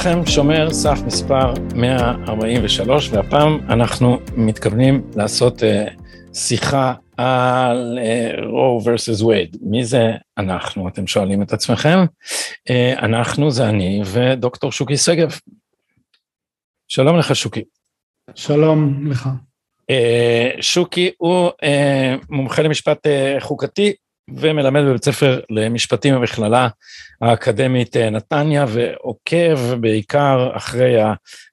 לכם, שומר סף מספר 143, והפעם אנחנו מתכוונים לעשות uh, שיחה על רו ורסס וייד. מי זה אנחנו, אתם שואלים את עצמכם? Uh, אנחנו זה אני ודוקטור שוקי שגב. שלום לך שוקי. שלום לך. Uh, שוקי הוא uh, מומחה למשפט uh, חוקתי, ומלמד בבית ספר למשפטים במכללה האקדמית אה, נתניה, ועוקב בעיקר אחרי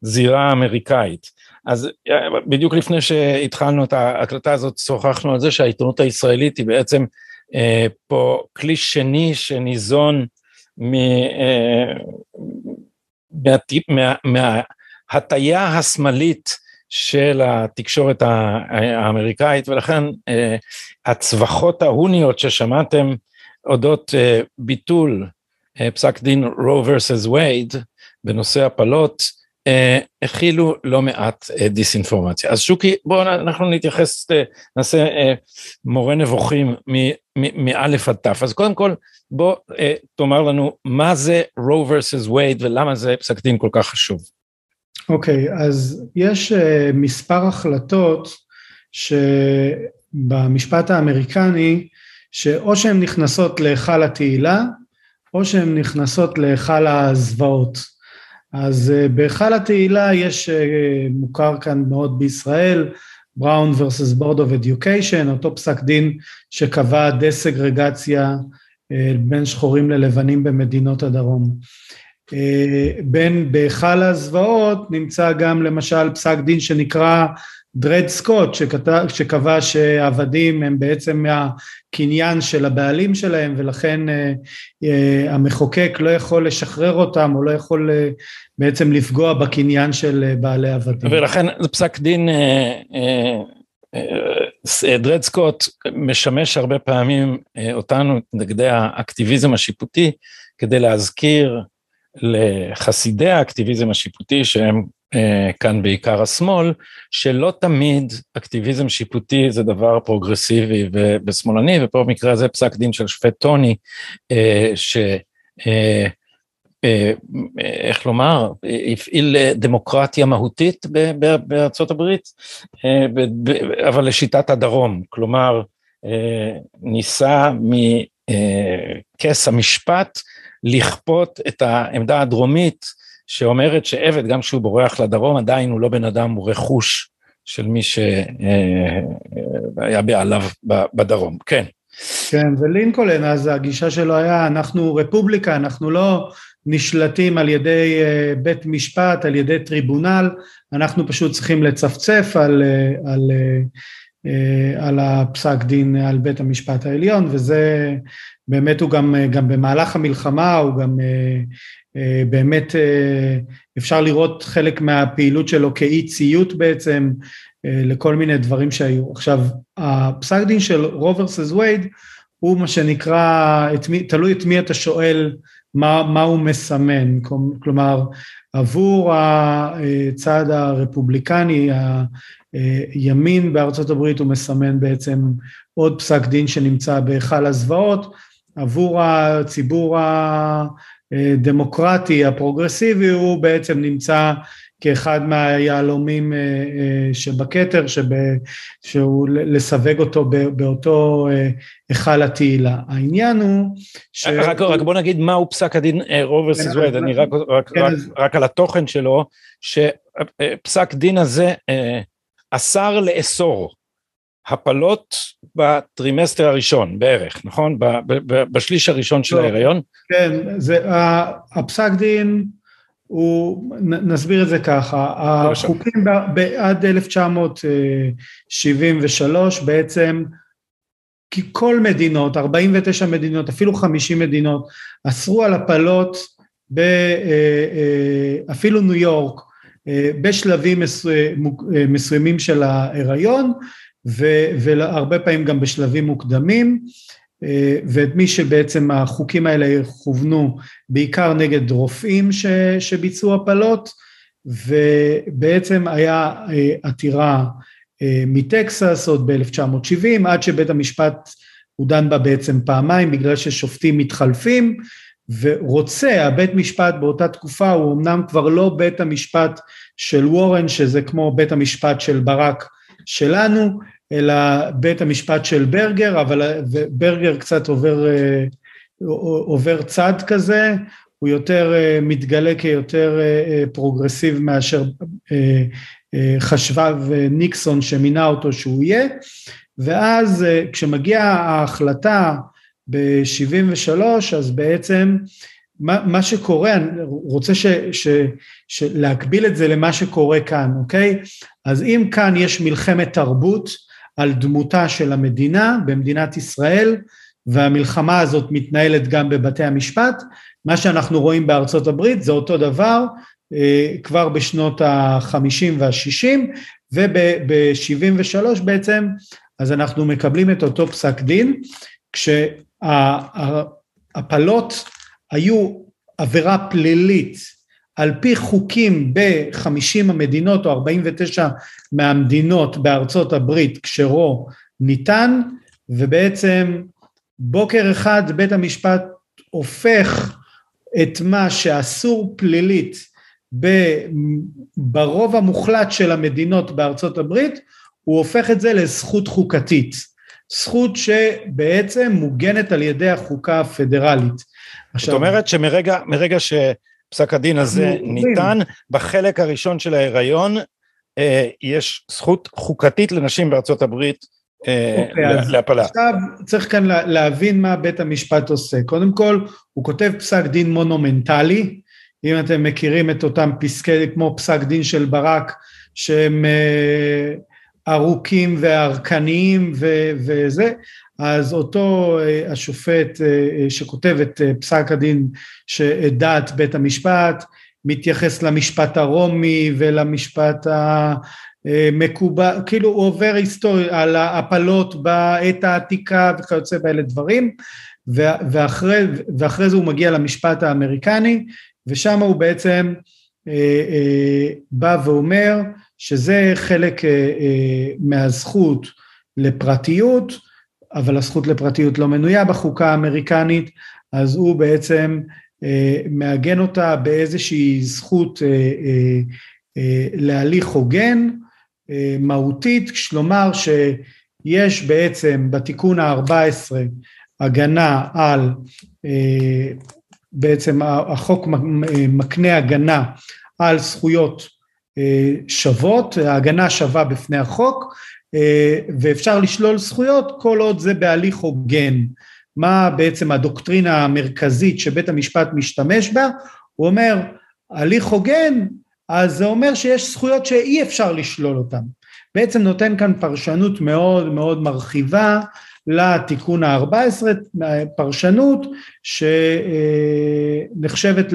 הזירה האמריקאית. אז אה, בדיוק לפני שהתחלנו את ההקלטה הזאת, שוחחנו על זה שהעיתונות הישראלית היא בעצם אה, פה כלי שני שניזון מ, אה, מה, מההטייה השמאלית של התקשורת האמריקאית, ולכן אה, הצווחות ההוניות ששמעתם אודות אה, ביטול אה, פסק דין רו ורסס וייד בנושא הפלות, הכילו לא מעט דיסאינפורמציה. אז שוקי, בואו אנחנו נתייחס, נעשה מורה נבוכים מאלף עד תף. אז קודם כל, בוא תאמר לנו מה זה רו ורסס וייד ולמה זה פסק דין כל כך חשוב. אוקיי, okay, אז יש uh, מספר החלטות שבמשפט האמריקני, שאו שהן נכנסות להיכל התהילה, או שהן נכנסות להיכל הזוועות. אז uh, בהיכל התהילה יש uh, מוכר כאן מאוד בישראל, בראון versus Board of Education, אותו פסק דין שקבע דסגרגציה בין שחורים ללבנים במדינות הדרום. אה, בין בהיכל הזוועות נמצא גם למשל פסק דין שנקרא דרד סקוט שקבע שעבדים הם בעצם מהקניין של הבעלים שלהם ולכן אה, אה, המחוקק לא יכול לשחרר אותם או לא יכול בעצם לפגוע בקניין של בעלי עבדים. ולכן זה פסק דין דרד סקוט משמש הרבה פעמים אותנו נגדי האקטיביזם השיפוטי כדי להזכיר לחסידי האקטיביזם השיפוטי שהם אה, כאן בעיקר השמאל, שלא תמיד אקטיביזם שיפוטי זה דבר פרוגרסיבי ושמאלני, ופה במקרה הזה פסק דין של שופט טוני, אה, ש... אה, אה, לומר, הפעיל דמוקרטיה מהותית בארצות הברית, אה, אבל לשיטת הדרום, כלומר אה, ניסה מכס המשפט לכפות את העמדה הדרומית שאומרת שעבד, גם כשהוא בורח לדרום, עדיין הוא לא בן אדם, הוא רכוש של מי שהיה בעליו בדרום. כן. כן, ולינקולן, אז הגישה שלו היה, אנחנו רפובליקה, אנחנו לא נשלטים על ידי אה, בית משפט, על ידי טריבונל, אנחנו פשוט צריכים לצפצף על, אה, על, אה, על הפסק דין, על בית המשפט העליון, וזה באמת הוא גם, גם במהלך המלחמה, הוא גם אה, אה, באמת אה, אפשר לראות חלק מהפעילות שלו כאי ציות בעצם לכל מיני דברים שהיו. עכשיו, הפסק דין של רוברסס וייד הוא מה שנקרא, את מי, תלוי את מי אתה שואל מה, מה הוא מסמן, כלומר עבור הצד הרפובליקני, הימין בארצות הברית הוא מסמן בעצם עוד פסק דין שנמצא בהיכל הזוועות, עבור הציבור הדמוקרטי, הפרוגרסיבי, הוא בעצם נמצא כאחד מהיהלומים אה, אה, שבכתר, שהוא לסווג אותו באותו אה, היכל התהילה. העניין הוא ש... רק, רק בוא נגיד מהו פסק הדין Roe versus כן, Wade, אני רק, רק, כן, רק. רק על התוכן שלו, שפסק דין הזה אסר לאסור הפלות בטרימסטר הראשון בערך, נכון? בשליש הראשון של לא. ההיריון? כן, זה, הפסק דין הוא, נסביר את זה ככה, החוקים עד 1973 בעצם כי כל מדינות, 49 מדינות, אפילו 50 מדינות, אסרו על הפלות, ב, אה, אה, אפילו ניו יורק, אה, בשלבים מסוימים של ההיריון, והרבה פעמים גם בשלבים מוקדמים, אה, ואת מי שבעצם החוקים האלה כוונו בעיקר נגד רופאים ש, שביצעו הפלות, ובעצם היה אה, עתירה אה, מטקסס עוד ב-1970, עד שבית המשפט הוא דן בה בעצם פעמיים בגלל ששופטים מתחלפים, ורוצה, הבית משפט באותה תקופה הוא אמנם כבר לא בית המשפט של וורן, שזה כמו בית המשפט של ברק שלנו, אלא בית המשפט של ברגר, אבל ברגר קצת עובר, עובר צד כזה, הוא יותר מתגלה כיותר פרוגרסיבי מאשר חשבה וניקסון שמינה אותו שהוא יהיה, ואז כשמגיעה ההחלטה ב-73, אז בעצם מה, מה שקורה, אני רוצה ש, ש, ש, להקביל את זה למה שקורה כאן, אוקיי? אז אם כאן יש מלחמת תרבות על דמותה של המדינה במדינת ישראל, והמלחמה הזאת מתנהלת גם בבתי המשפט, מה שאנחנו רואים בארצות הברית זה אותו דבר אה, כבר בשנות ה-50 וה-60, וב-73 בעצם, אז אנחנו מקבלים את אותו פסק דין, כשהפלות היו עבירה פלילית על פי חוקים ב-50 המדינות או 49 מהמדינות בארצות הברית כשרו ניתן, ובעצם בוקר אחד בית המשפט הופך את מה שאסור פלילית ברוב המוחלט של המדינות בארצות הברית, הוא הופך את זה לזכות חוקתית. זכות שבעצם מוגנת על ידי החוקה הפדרלית. זאת אומרת שמרגע שפסק הדין הזה ניתן, בחלק הראשון של ההיריון אה, יש זכות חוקתית לנשים בארצות הברית אה, אוקיי, להפלה. עכשיו צריך כאן להבין מה בית המשפט עושה. קודם כל, הוא כותב פסק דין מונומנטלי, אם אתם מכירים את אותם פסקי, כמו פסק דין של ברק, שהם אה, ארוכים וערכניים וזה, אז אותו אה, השופט אה, שכותב את פסק הדין שדעת בית המשפט, מתייחס למשפט הרומי ולמשפט המקובל, כאילו הוא עובר היסטוריה על ההפלות בעת העתיקה וכיוצא באלה דברים, ואחרי, ואחרי זה הוא מגיע למשפט האמריקני, ושם הוא בעצם אה, אה, בא ואומר שזה חלק אה, מהזכות לפרטיות, אבל הזכות לפרטיות לא מנויה בחוקה האמריקנית, אז הוא בעצם מעגן אותה באיזושהי זכות להליך הוגן, מהותית, כלומר שיש בעצם בתיקון ה-14 הגנה על בעצם החוק מקנה הגנה על זכויות אה, שוות, ההגנה שווה בפני החוק, אה, ואפשר לשלול זכויות כל עוד זה בהליך הוגן. מה בעצם הדוקטרינה המרכזית שבית המשפט משתמש בה? הוא אומר, הליך הוגן, אז זה אומר שיש זכויות שאי אפשר לשלול אותן. בעצם נותן כאן פרשנות מאוד מאוד מרחיבה לתיקון ה-14, פרשנות שנחשבת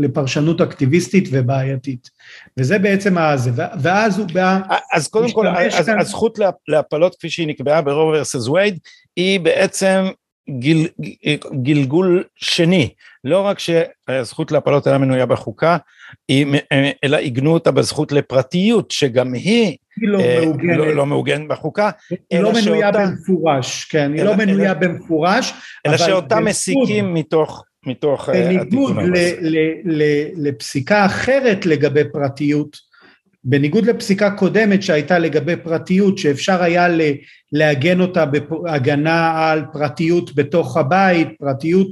לפרשנות אקטיביסטית ובעייתית. וזה בעצם הזה, ואז הוא בא... אז קודם כל, כאן... הזכות להפלות כפי שהיא נקבעה ברוב ורסס וייד, היא בעצם גיל, גלגול שני, לא רק שהזכות להפלות אינה מנויה בחוקה, אלא עיגנו אותה בזכות לפרטיות, שגם היא היא לא אה, מעוגנת. לא, לא מעוגנת בחוקה. היא לא מנויה שאותה, במפורש, כן, היא לא מנויה אלא, במפורש. אלא שאותה מסיקים מתוך, מתוך אה, התיקון בניגוד לפסיקה אחרת לגבי פרטיות, בניגוד לפסיקה קודמת שהייתה לגבי פרטיות, שאפשר היה לעגן אותה בהגנה על פרטיות בתוך הבית, פרטיות,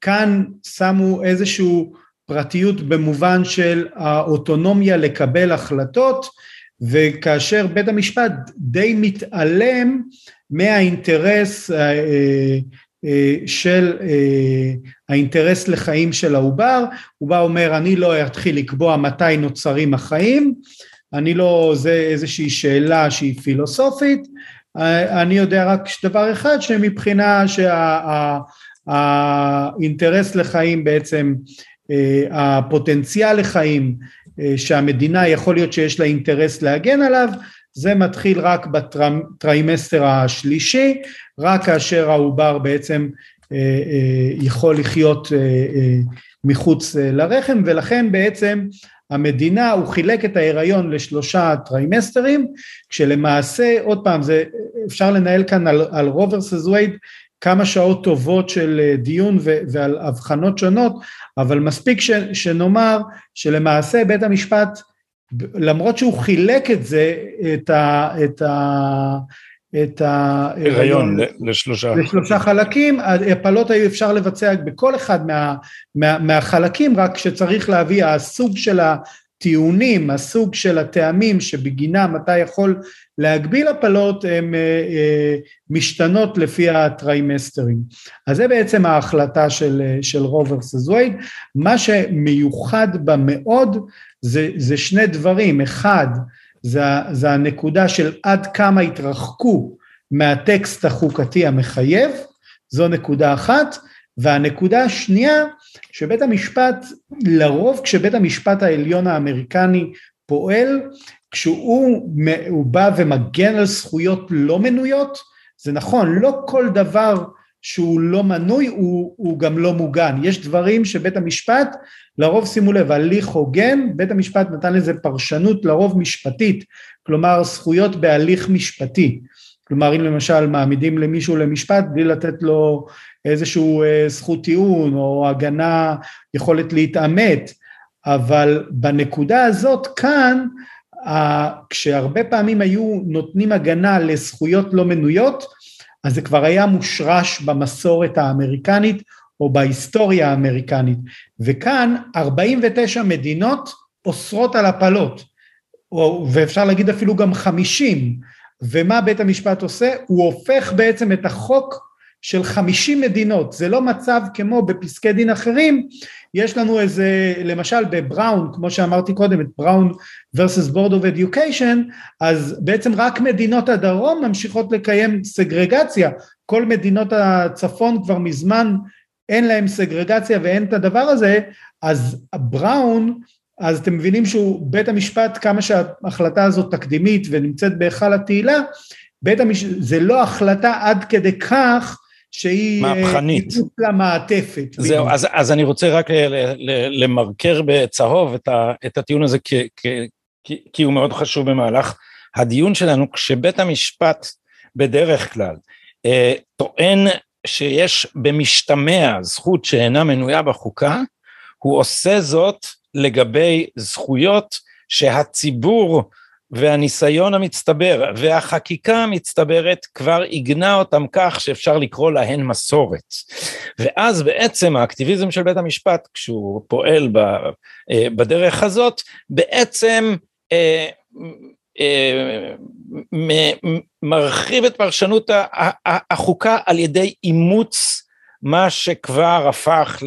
כאן שמו איזשהו פרטיות במובן של האוטונומיה לקבל החלטות, וכאשר בית המשפט די מתעלם מהאינטרס אה, אה, של אה, האינטרס לחיים של העובר, הוא בא אומר אני לא אתחיל לקבוע מתי נוצרים החיים, אני לא, זה איזושהי שאלה שהיא פילוסופית, אני יודע רק דבר אחד שמבחינה שהאינטרס לחיים בעצם, הפוטנציאל לחיים אה, שהמדינה יכול להיות שיש לה אינטרס להגן עליו, זה מתחיל רק בטריימסטר השלישי, רק כאשר העובר בעצם אה, אה, יכול לחיות מחוץ לרחם, ולכן בעצם המדינה, הוא חילק את ההיריון לשלושה טריימסטרים, כשלמעשה, עוד פעם, זה, אפשר לנהל כאן על, על Roe versus Wade כמה שעות טובות של דיון ועל הבחנות שונות, אבל מספיק ש, שנאמר שלמעשה בית המשפט, למרות שהוא חילק את זה, את ה... את ה את ההיריון לשלושה, לשלושה חלקים, הפלות היו אפשר לבצע בכל אחד מה, מה, מהחלקים, רק שצריך להביא הסוג של הטיעונים, הסוג של הטעמים שבגינם אתה יכול להגביל הפלות, הם אה, אה, משתנות לפי הטריימסטרים. אז זה בעצם ההחלטה של, של Roe versus Wade. מה שמיוחד בה מאוד זה, זה שני דברים, אחד, זה, זה הנקודה של עד כמה התרחקו מהטקסט החוקתי המחייב, זו נקודה אחת, והנקודה השנייה, שבית המשפט, לרוב כשבית המשפט העליון האמריקני פועל, כשהוא בא ומגן על זכויות לא מנויות, זה נכון, לא כל דבר שהוא לא מנוי הוא, הוא גם לא מוגן, יש דברים שבית המשפט, לרוב שימו לב, הליך הוגן, בית המשפט נתן לזה פרשנות לרוב משפטית, כלומר זכויות בהליך משפטי, כלומר אם למשל מעמידים למישהו למשפט בלי לתת לו איזשהו אה, זכות טיעון או הגנה, יכולת להתעמת, אבל בנקודה הזאת כאן, כשהרבה פעמים היו נותנים הגנה לזכויות לא מנויות, אז זה כבר היה מושרש במסורת האמריקנית או בהיסטוריה האמריקנית, וכאן 49 מדינות אוסרות על הפלות, ואפשר להגיד אפילו גם 50, ומה בית המשפט עושה? הוא הופך בעצם את החוק של 50 מדינות, זה לא מצב כמו בפסקי דין אחרים, יש לנו איזה, למשל בבראון, כמו שאמרתי קודם, את בראון versus board of education, אז בעצם רק מדינות הדרום ממשיכות לקיים סגרגציה, כל מדינות הצפון כבר מזמן אין להם סגרגציה ואין את הדבר הזה, אז בראון, אז אתם מבינים שהוא, בית המשפט, כמה שההחלטה הזאת תקדימית ונמצאת בהיכל התהילה, בית המשפט, זה לא החלטה עד כדי כך שהיא... אה, מהפכנית. למעטפת. זהו, אז, אז אני רוצה רק למרקר בצהוב את, ה, את הטיעון הזה, כי, כי, כי הוא מאוד חשוב במהלך הדיון שלנו, כשבית המשפט בדרך כלל אה, טוען שיש במשתמע זכות שאינה מנויה בחוקה, הוא עושה זאת לגבי זכויות שהציבור והניסיון המצטבר והחקיקה המצטברת כבר עיגנה אותם כך שאפשר לקרוא להן מסורת. ואז בעצם האקטיביזם של בית המשפט, כשהוא פועל אה, בדרך הזאת, בעצם אה, אה, מרחיב את פרשנות החוקה על ידי אימוץ מה שכבר הפך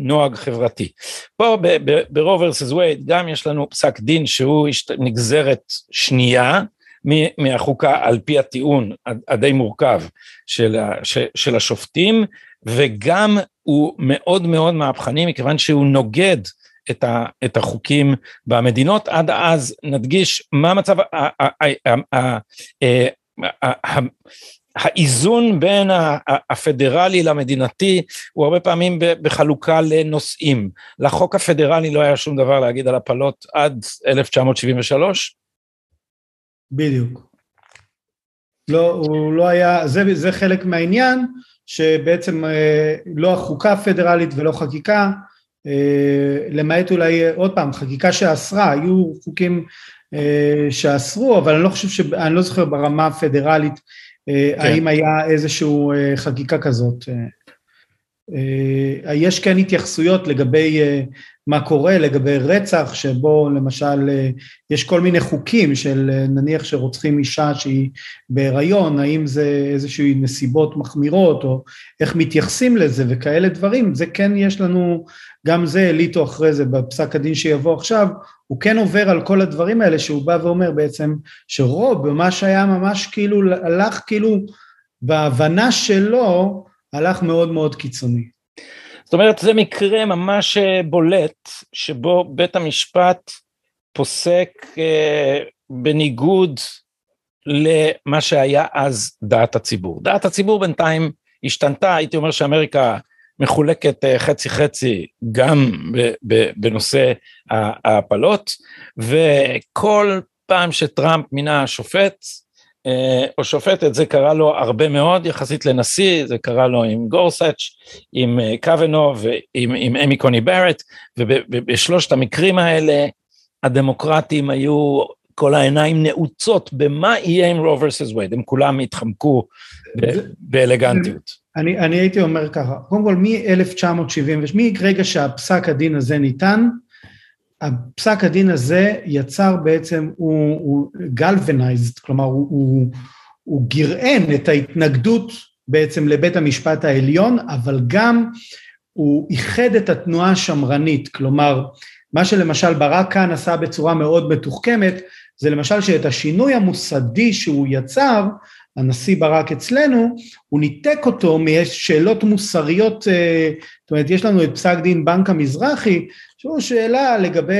נוהג חברתי. פה ב-Roe vs. Wade גם יש לנו פסק דין שהוא נגזרת שנייה מהחוקה על פי הטיעון הדי מורכב של, של השופטים וגם הוא מאוד מאוד מהפכני מכיוון שהוא נוגד את, ה, את החוקים במדינות עד אז נדגיש מה מצב האיזון בין הפדרלי למדינתי הוא הרבה פעמים בחלוקה לנושאים. לחוק הפדרלי לא היה שום דבר להגיד על הפלות עד 1973? בדיוק. לא, הוא לא היה, זה, זה חלק מהעניין, שבעצם אה, לא החוקה הפדרלית ולא חקיקה, אה, למעט אולי, עוד פעם, חקיקה שאסרה, היו חוקים אה, שאסרו, אבל אני לא חושב ש... אני לא זוכר ברמה הפדרלית כן. האם היה איזושהי אה, חקיקה כזאת. אה, יש כן התייחסויות לגבי מה קורה, לגבי רצח, שבו למשל יש כל מיני חוקים של נניח שרוצחים אישה שהיא בהיריון, האם זה איזושהי נסיבות מחמירות, או איך מתייחסים לזה וכאלה דברים, זה כן יש לנו, גם זה אליטו אחרי זה בפסק הדין שיבוא עכשיו, הוא כן עובר על כל הדברים האלה שהוא בא ואומר בעצם שרוב במה שהיה ממש כאילו הלך כאילו בהבנה שלו הלך מאוד מאוד קיצוני. זאת אומרת זה מקרה ממש אה, בולט שבו בית המשפט פוסק אה, בניגוד למה שהיה אז דעת הציבור. דעת הציבור בינתיים השתנתה, הייתי אומר שאמריקה מחולקת אה, חצי חצי גם בנושא ההפלות, וכל פעם שטראמפ מינה שופט, או שופטת, זה קרה לו הרבה מאוד יחסית לנשיא, זה קרה לו עם גורסאץ', עם אה, קוונו ועם עם אמי קוני ברט, ובשלושת המקרים האלה הדמוקרטים היו כל העיניים נעוצות במה יהיה עם רו ורסס וייד, הם כולם התחמקו באלגנטיות. אני, אני הייתי אומר ככה, קודם כל מ-1970, מרגע שהפסק הדין הזה ניתן, הפסק הדין הזה יצר בעצם, הוא, הוא גלוונייזד, כלומר הוא, הוא, הוא גרען את ההתנגדות בעצם לבית המשפט העליון, אבל גם הוא איחד את התנועה השמרנית, כלומר, מה שלמשל ברק כאן עשה בצורה מאוד מתוחכמת, זה למשל שאת השינוי המוסדי שהוא יצר, הנשיא ברק אצלנו, הוא ניתק אותו משאלות מוסריות, אה, זאת אומרת, יש לנו את פסק דין בנק המזרחי, שהוא שאלה לגבי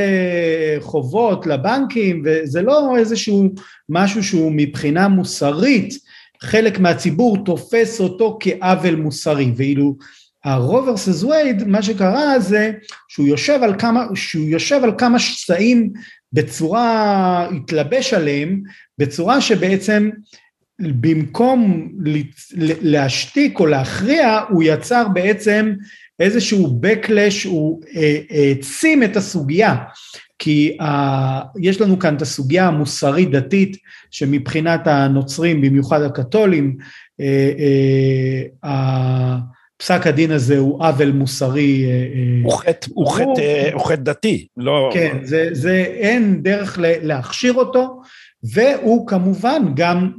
חובות לבנקים, וזה לא איזשהו משהו שהוא מבחינה מוסרית, חלק מהציבור תופס אותו כעוול מוסרי, ואילו הרוברס וייד, מה שקרה זה שהוא יושב על כמה, שהוא יושב על כמה שסעים בצורה, התלבש עליהם, בצורה שבעצם במקום להשתיק או להכריע, הוא יצר בעצם איזשהו backlash, הוא אה, העצים את הסוגיה, כי uh, יש לנו כאן את הסוגיה המוסרית דתית שמבחינת הנוצרים, במיוחד הקתולים, uh, uh, פסק הדין הזה הוא עוול מוסרי. הוא חטא דתי, לא... כן, זה, זה אין דרך להכשיר אותו, והוא כמובן גם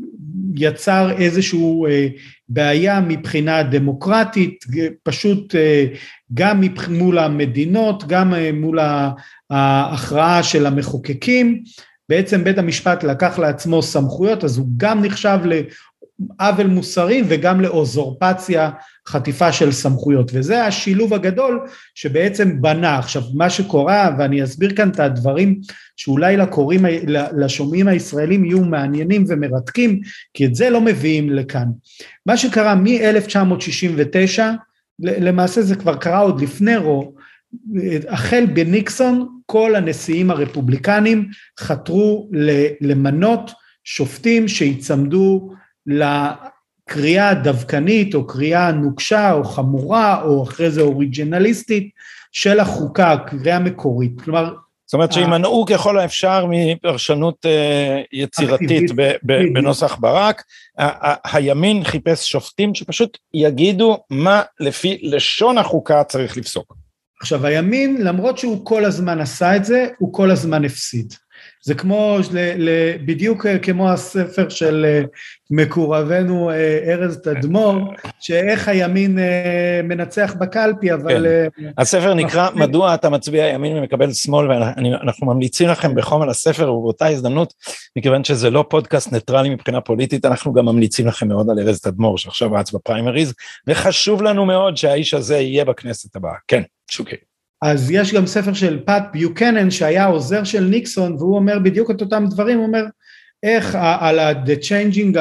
יצר איזושהי אה, בעיה מבחינה דמוקרטית, פשוט אה, גם מול המדינות, גם אה, מול ההכרעה של המחוקקים. בעצם בית המשפט לקח לעצמו סמכויות, אז הוא גם נחשב לעוול מוסרי וגם לאוזורפציה, חטיפה של סמכויות, וזה השילוב הגדול שבעצם בנה. עכשיו, מה שקורה, ואני אסביר כאן את הדברים שאולי לקוראים, לשומעים הישראלים יהיו מעניינים ומרתקים, כי את זה לא מביאים לכאן. מה שקרה מ-1969, למעשה זה כבר קרה עוד לפני רו, החל בניקסון, כל הנשיאים הרפובליקנים חתרו למנות שופטים שיצמדו לקריאה דווקנית או קריאה נוקשה או חמורה או אחרי זה אוריג'ינליסטית של החוקה, קריאה מקורית. כלומר, זאת אומרת שימנעו ככל האפשר מפרשנות אה, יצירתית בנוסח ברק. הימין חיפש שופטים שפשוט יגידו מה לפי לשון החוקה צריך לפסוק. עכשיו הימין, למרות שהוא כל הזמן עשה את זה, הוא כל הזמן הפסיד. זה כמו, בדיוק כמו הספר של אה, מקורבנו אה, ארז תדמור, שאיך הימין אה, מנצח בקלפי, אבל... כן. הספר נקרא מדוע אתה מצביע ימין ומקבל שמאל, ואנחנו ממליצים לכם בחום על הספר, ובאותה הזדמנות, מכיוון שזה לא פודקאסט ניטרלי מבחינה פוליטית, אנחנו גם ממליצים לכם מאוד על ארז תדמור, שעכשיו רץ בפריימריז, וחשוב לנו מאוד שהאיש הזה יהיה בכנסת הבאה. כן, שוקי. אז יש גם ספר של פאט ביוקנן שהיה עוזר של ניקסון והוא אומר בדיוק את אותם דברים, הוא אומר איך על ה-the changing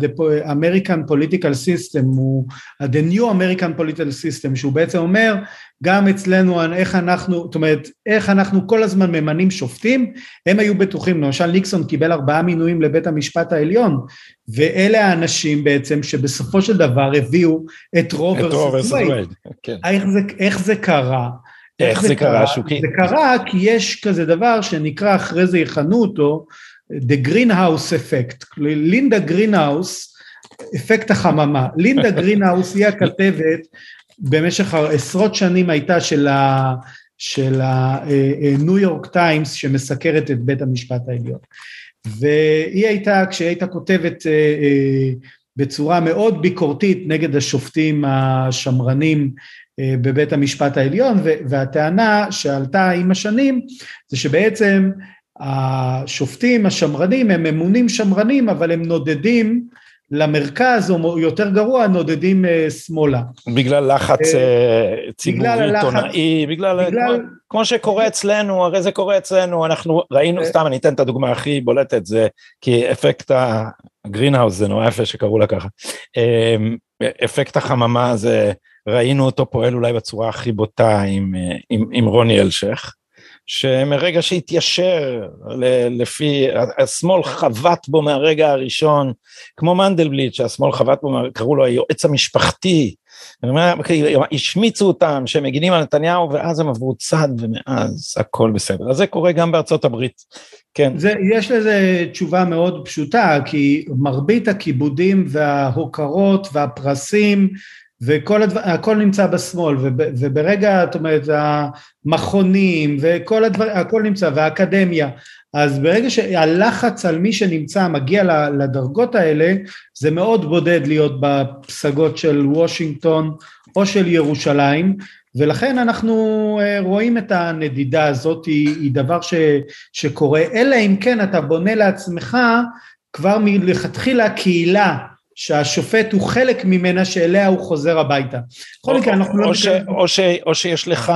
the American political system, הוא the new American political system, שהוא בעצם אומר גם אצלנו איך אנחנו, זאת אומרת איך אנחנו כל הזמן ממנים שופטים, הם היו בטוחים, למשל ניקסון קיבל ארבעה מינויים לבית המשפט העליון, ואלה האנשים בעצם שבסופו של דבר הביאו את Roe versus Wade, כן. איך, איך זה קרה? איך זה קרה, שוקי? זה קרה כי יש כזה דבר שנקרא, אחרי זה יכנו אותו, The Greenhouse Effect. לינדה גרינהאוס, אפקט החממה. לינדה גרינהאוס היא הכתבת, במשך עשרות שנים הייתה של ה... של הניו יורק טיימס שמסקרת את בית המשפט העליון. והיא הייתה, כשהיא הייתה כותבת אה, אה, בצורה מאוד ביקורתית נגד השופטים השמרנים בבית המשפט העליון, והטענה שעלתה עם השנים זה שבעצם השופטים השמרנים הם ממונים שמרנים אבל הם נודדים למרכז או יותר גרוע נודדים אה, שמאלה. בגלל לחץ אה, ציבורי, עיתונאי, בגלל, בגלל... כמו, כמו שקורה אצלנו, הרי זה קורה אצלנו, אנחנו ראינו, סתם אני אתן את הדוגמה הכי בולטת, זה כי אפקט הגרינהאוס זה נורא יפה שקראו לה ככה, אפקט החממה זה ראינו אותו פועל אולי בצורה הכי בוטה עם, עם, עם רוני אלשיך, שמרגע שהתיישר לפי, השמאל חבט בו מהרגע הראשון, כמו מנדלבליט שהשמאל חבט בו, קראו לו היועץ המשפחתי, השמיצו אותם שהם מגינים על נתניהו ואז הם עברו צד ומאז הכל בסדר. אז זה קורה גם בארצות הברית, כן. זה, יש לזה תשובה מאוד פשוטה, כי מרבית הכיבודים וההוקרות והפרסים וכל הדבר, הכל נמצא בשמאל, וב, וברגע, זאת אומרת, המכונים וכל הדבר, הכל נמצא, והאקדמיה, אז ברגע שהלחץ על מי שנמצא מגיע לדרגות האלה, זה מאוד בודד להיות בפסגות של וושינגטון או של ירושלים, ולכן אנחנו אה, רואים את הנדידה הזאת, היא, היא דבר ש, שקורה, אלא אם כן אתה בונה לעצמך כבר מלכתחילה קהילה שהשופט הוא חלק ממנה שאליה הוא חוזר הביתה. בכל מקרה אנחנו לא... או שיש לך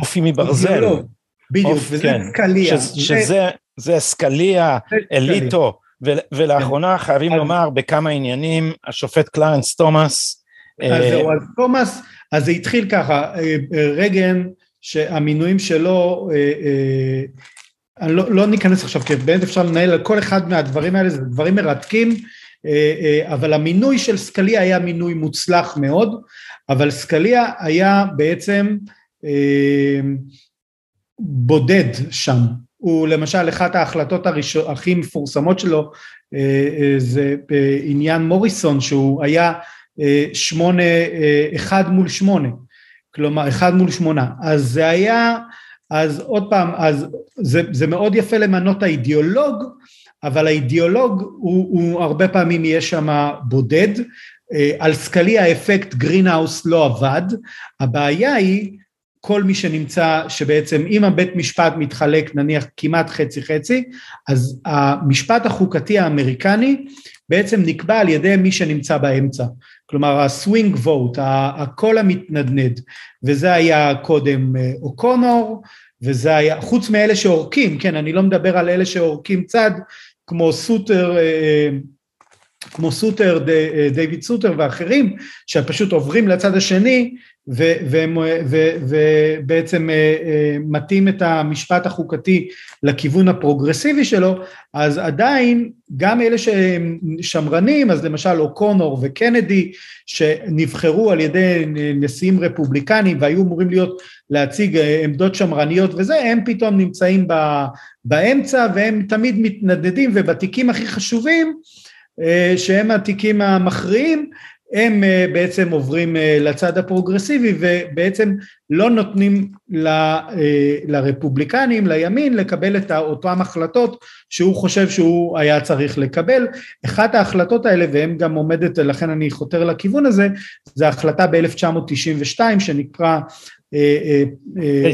אופי מברזל. בדיוק, וזה כן. סקליה. שזה סקליה, אליטו, ולאחרונה כן. חייבים לומר בכמה עניינים, השופט קלרנס תומאס. אז אה, זהו, אז תומאס, אז זה התחיל ככה, אה, רגן, שהמינויים שלו, אה, לא, לא ניכנס עכשיו, כי באמת אפשר לנהל על כל אחד מהדברים האלה, זה דברים מרתקים, אבל המינוי של סקליה היה מינוי מוצלח מאוד, אבל סקליה היה בעצם בודד שם. הוא למשל, אחת ההחלטות הראשון, הכי מפורסמות שלו אה, אה, זה בעניין מוריסון, שהוא היה אה, שמונה, אחד מול שמונה, כלומר אחד מול שמונה. אז זה היה, אז עוד פעם, אז זה, זה מאוד יפה למנות האידיאולוג, אבל האידיאולוג הוא, הוא הרבה פעמים יהיה שם בודד, על סקליה האפקט Greenhouse לא עבד, הבעיה היא כל מי שנמצא, שבעצם אם הבית משפט מתחלק נניח כמעט חצי חצי, אז המשפט החוקתי האמריקני בעצם נקבע על ידי מי שנמצא באמצע. כלומר ה swing vote, הקול המתנדנד, וזה היה קודם אה, אוקונור, וזה היה, חוץ מאלה שעורקים, כן, אני לא מדבר על אלה שעורקים צד, כמו סוטר, אה, כמו סוטר, דיוויד סוטר ואחרים, שפשוט עוברים לצד השני, ובעצם אה, אה, מתאים את המשפט החוקתי לכיוון הפרוגרסיבי שלו, אז עדיין גם אלה שהם שמרנים, אז למשל אוקונור וקנדי, שנבחרו על ידי נשיאים רפובליקנים והיו אמורים להיות להציג אה, עמדות שמרניות וזה, הם פתאום נמצאים באמצע והם תמיד מתנדדים ובתיקים הכי חשובים, שהם התיקים המכריעים, הם אה, בעצם עוברים אה, לצד הפרוגרסיבי ובעצם לא נותנים אה, לרפובליקנים, לימין, לקבל את אותן החלטות שהוא חושב שהוא היה צריך לקבל. אחת ההחלטות האלה, והן גם עומדת, לכן אני חותר לכיוון הזה, זה החלטה ב-1992 שנקרא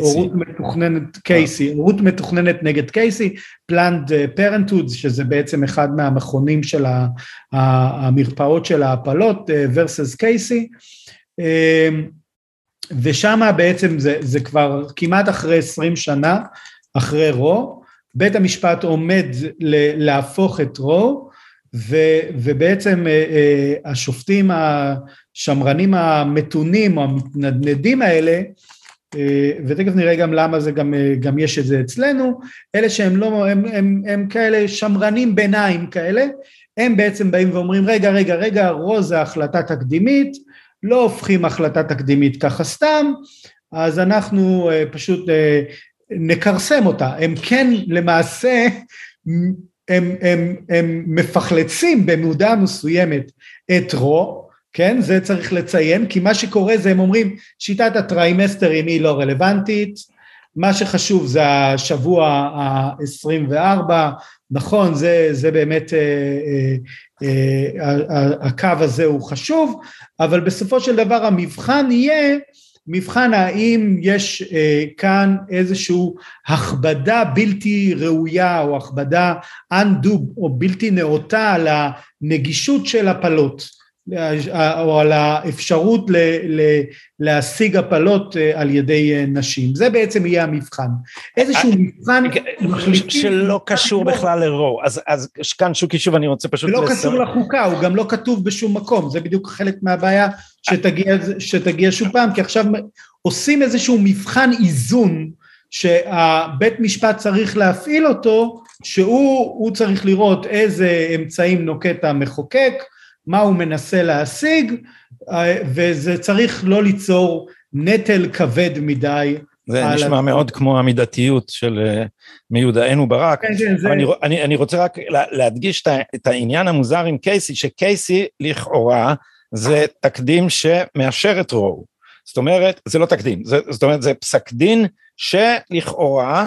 הורות מתוכננת קייסי, הורות מתוכננת נגד קייסי, פלנד פרנטוד, שזה בעצם אחד מהמכונים של המרפאות של ההפלות, versus קייסי, ושם בעצם זה, זה כבר כמעט אחרי עשרים שנה, אחרי רו, בית המשפט עומד להפוך את רו, ו, ובעצם השופטים השמרנים המתונים או המתנדנדים האלה, אה, ותכף נראה גם למה זה גם, אה, גם יש את זה אצלנו, אלה שהם לא, הם, הם, הם כאלה שמרנים ביניים כאלה, הם בעצם באים ואומרים רגע רגע רגע רוז זה החלטה תקדימית, לא הופכים החלטה תקדימית ככה סתם, אז אנחנו אה, פשוט נכרסם אותה, הם כן למעשה הם, הם, הם, מפחלצים במודע מסוימת את רו, כן? זה צריך לציין, כי מה שקורה זה הם אומרים שיטת הטריימסטרים היא לא רלוונטית, מה שחשוב זה השבוע ה-24, נכון, זה, זה באמת, אה, אה, אה, הקו הזה הוא חשוב, אבל בסופו של דבר המבחן יהיה מבחן האם יש אה, כאן איזושהי הכבדה בלתי ראויה או הכבדה undue או בלתי נאותה על הנגישות של הפלות. או על האפשרות ל, ל, להשיג הפלות אה, על ידי אה, נשים. זה בעצם יהיה המבחן. איזשהו מבחן מחליטי... שלא קשור בכלל לרו. אז, אז כאן שוקי שוב אני רוצה פשוט... לא קשור לחוקה, הוא גם לא כתוב בשום מקום. זה בדיוק חלק מהבעיה שתגיע, שתגיע שוב פעם, כי עכשיו עושים איזשהו מבחן איזון שהבית משפט צריך להפעיל אותו, שהוא צריך לראות איזה אמצעים נוקט המחוקק, מה הוא מנסה להשיג, וזה צריך לא ליצור נטל כבד מדי. זה נשמע מאוד כמו המידתיות של אה, מיודענו ברק. כן, כן, זה... אני, אני, אני רוצה רק להדגיש את העניין המוזר עם קייסי, שקייסי לכאורה זה תקדים שמאשר את רואו. זאת אומרת, זה לא תקדים, זה, זאת אומרת זה פסק דין שלכאורה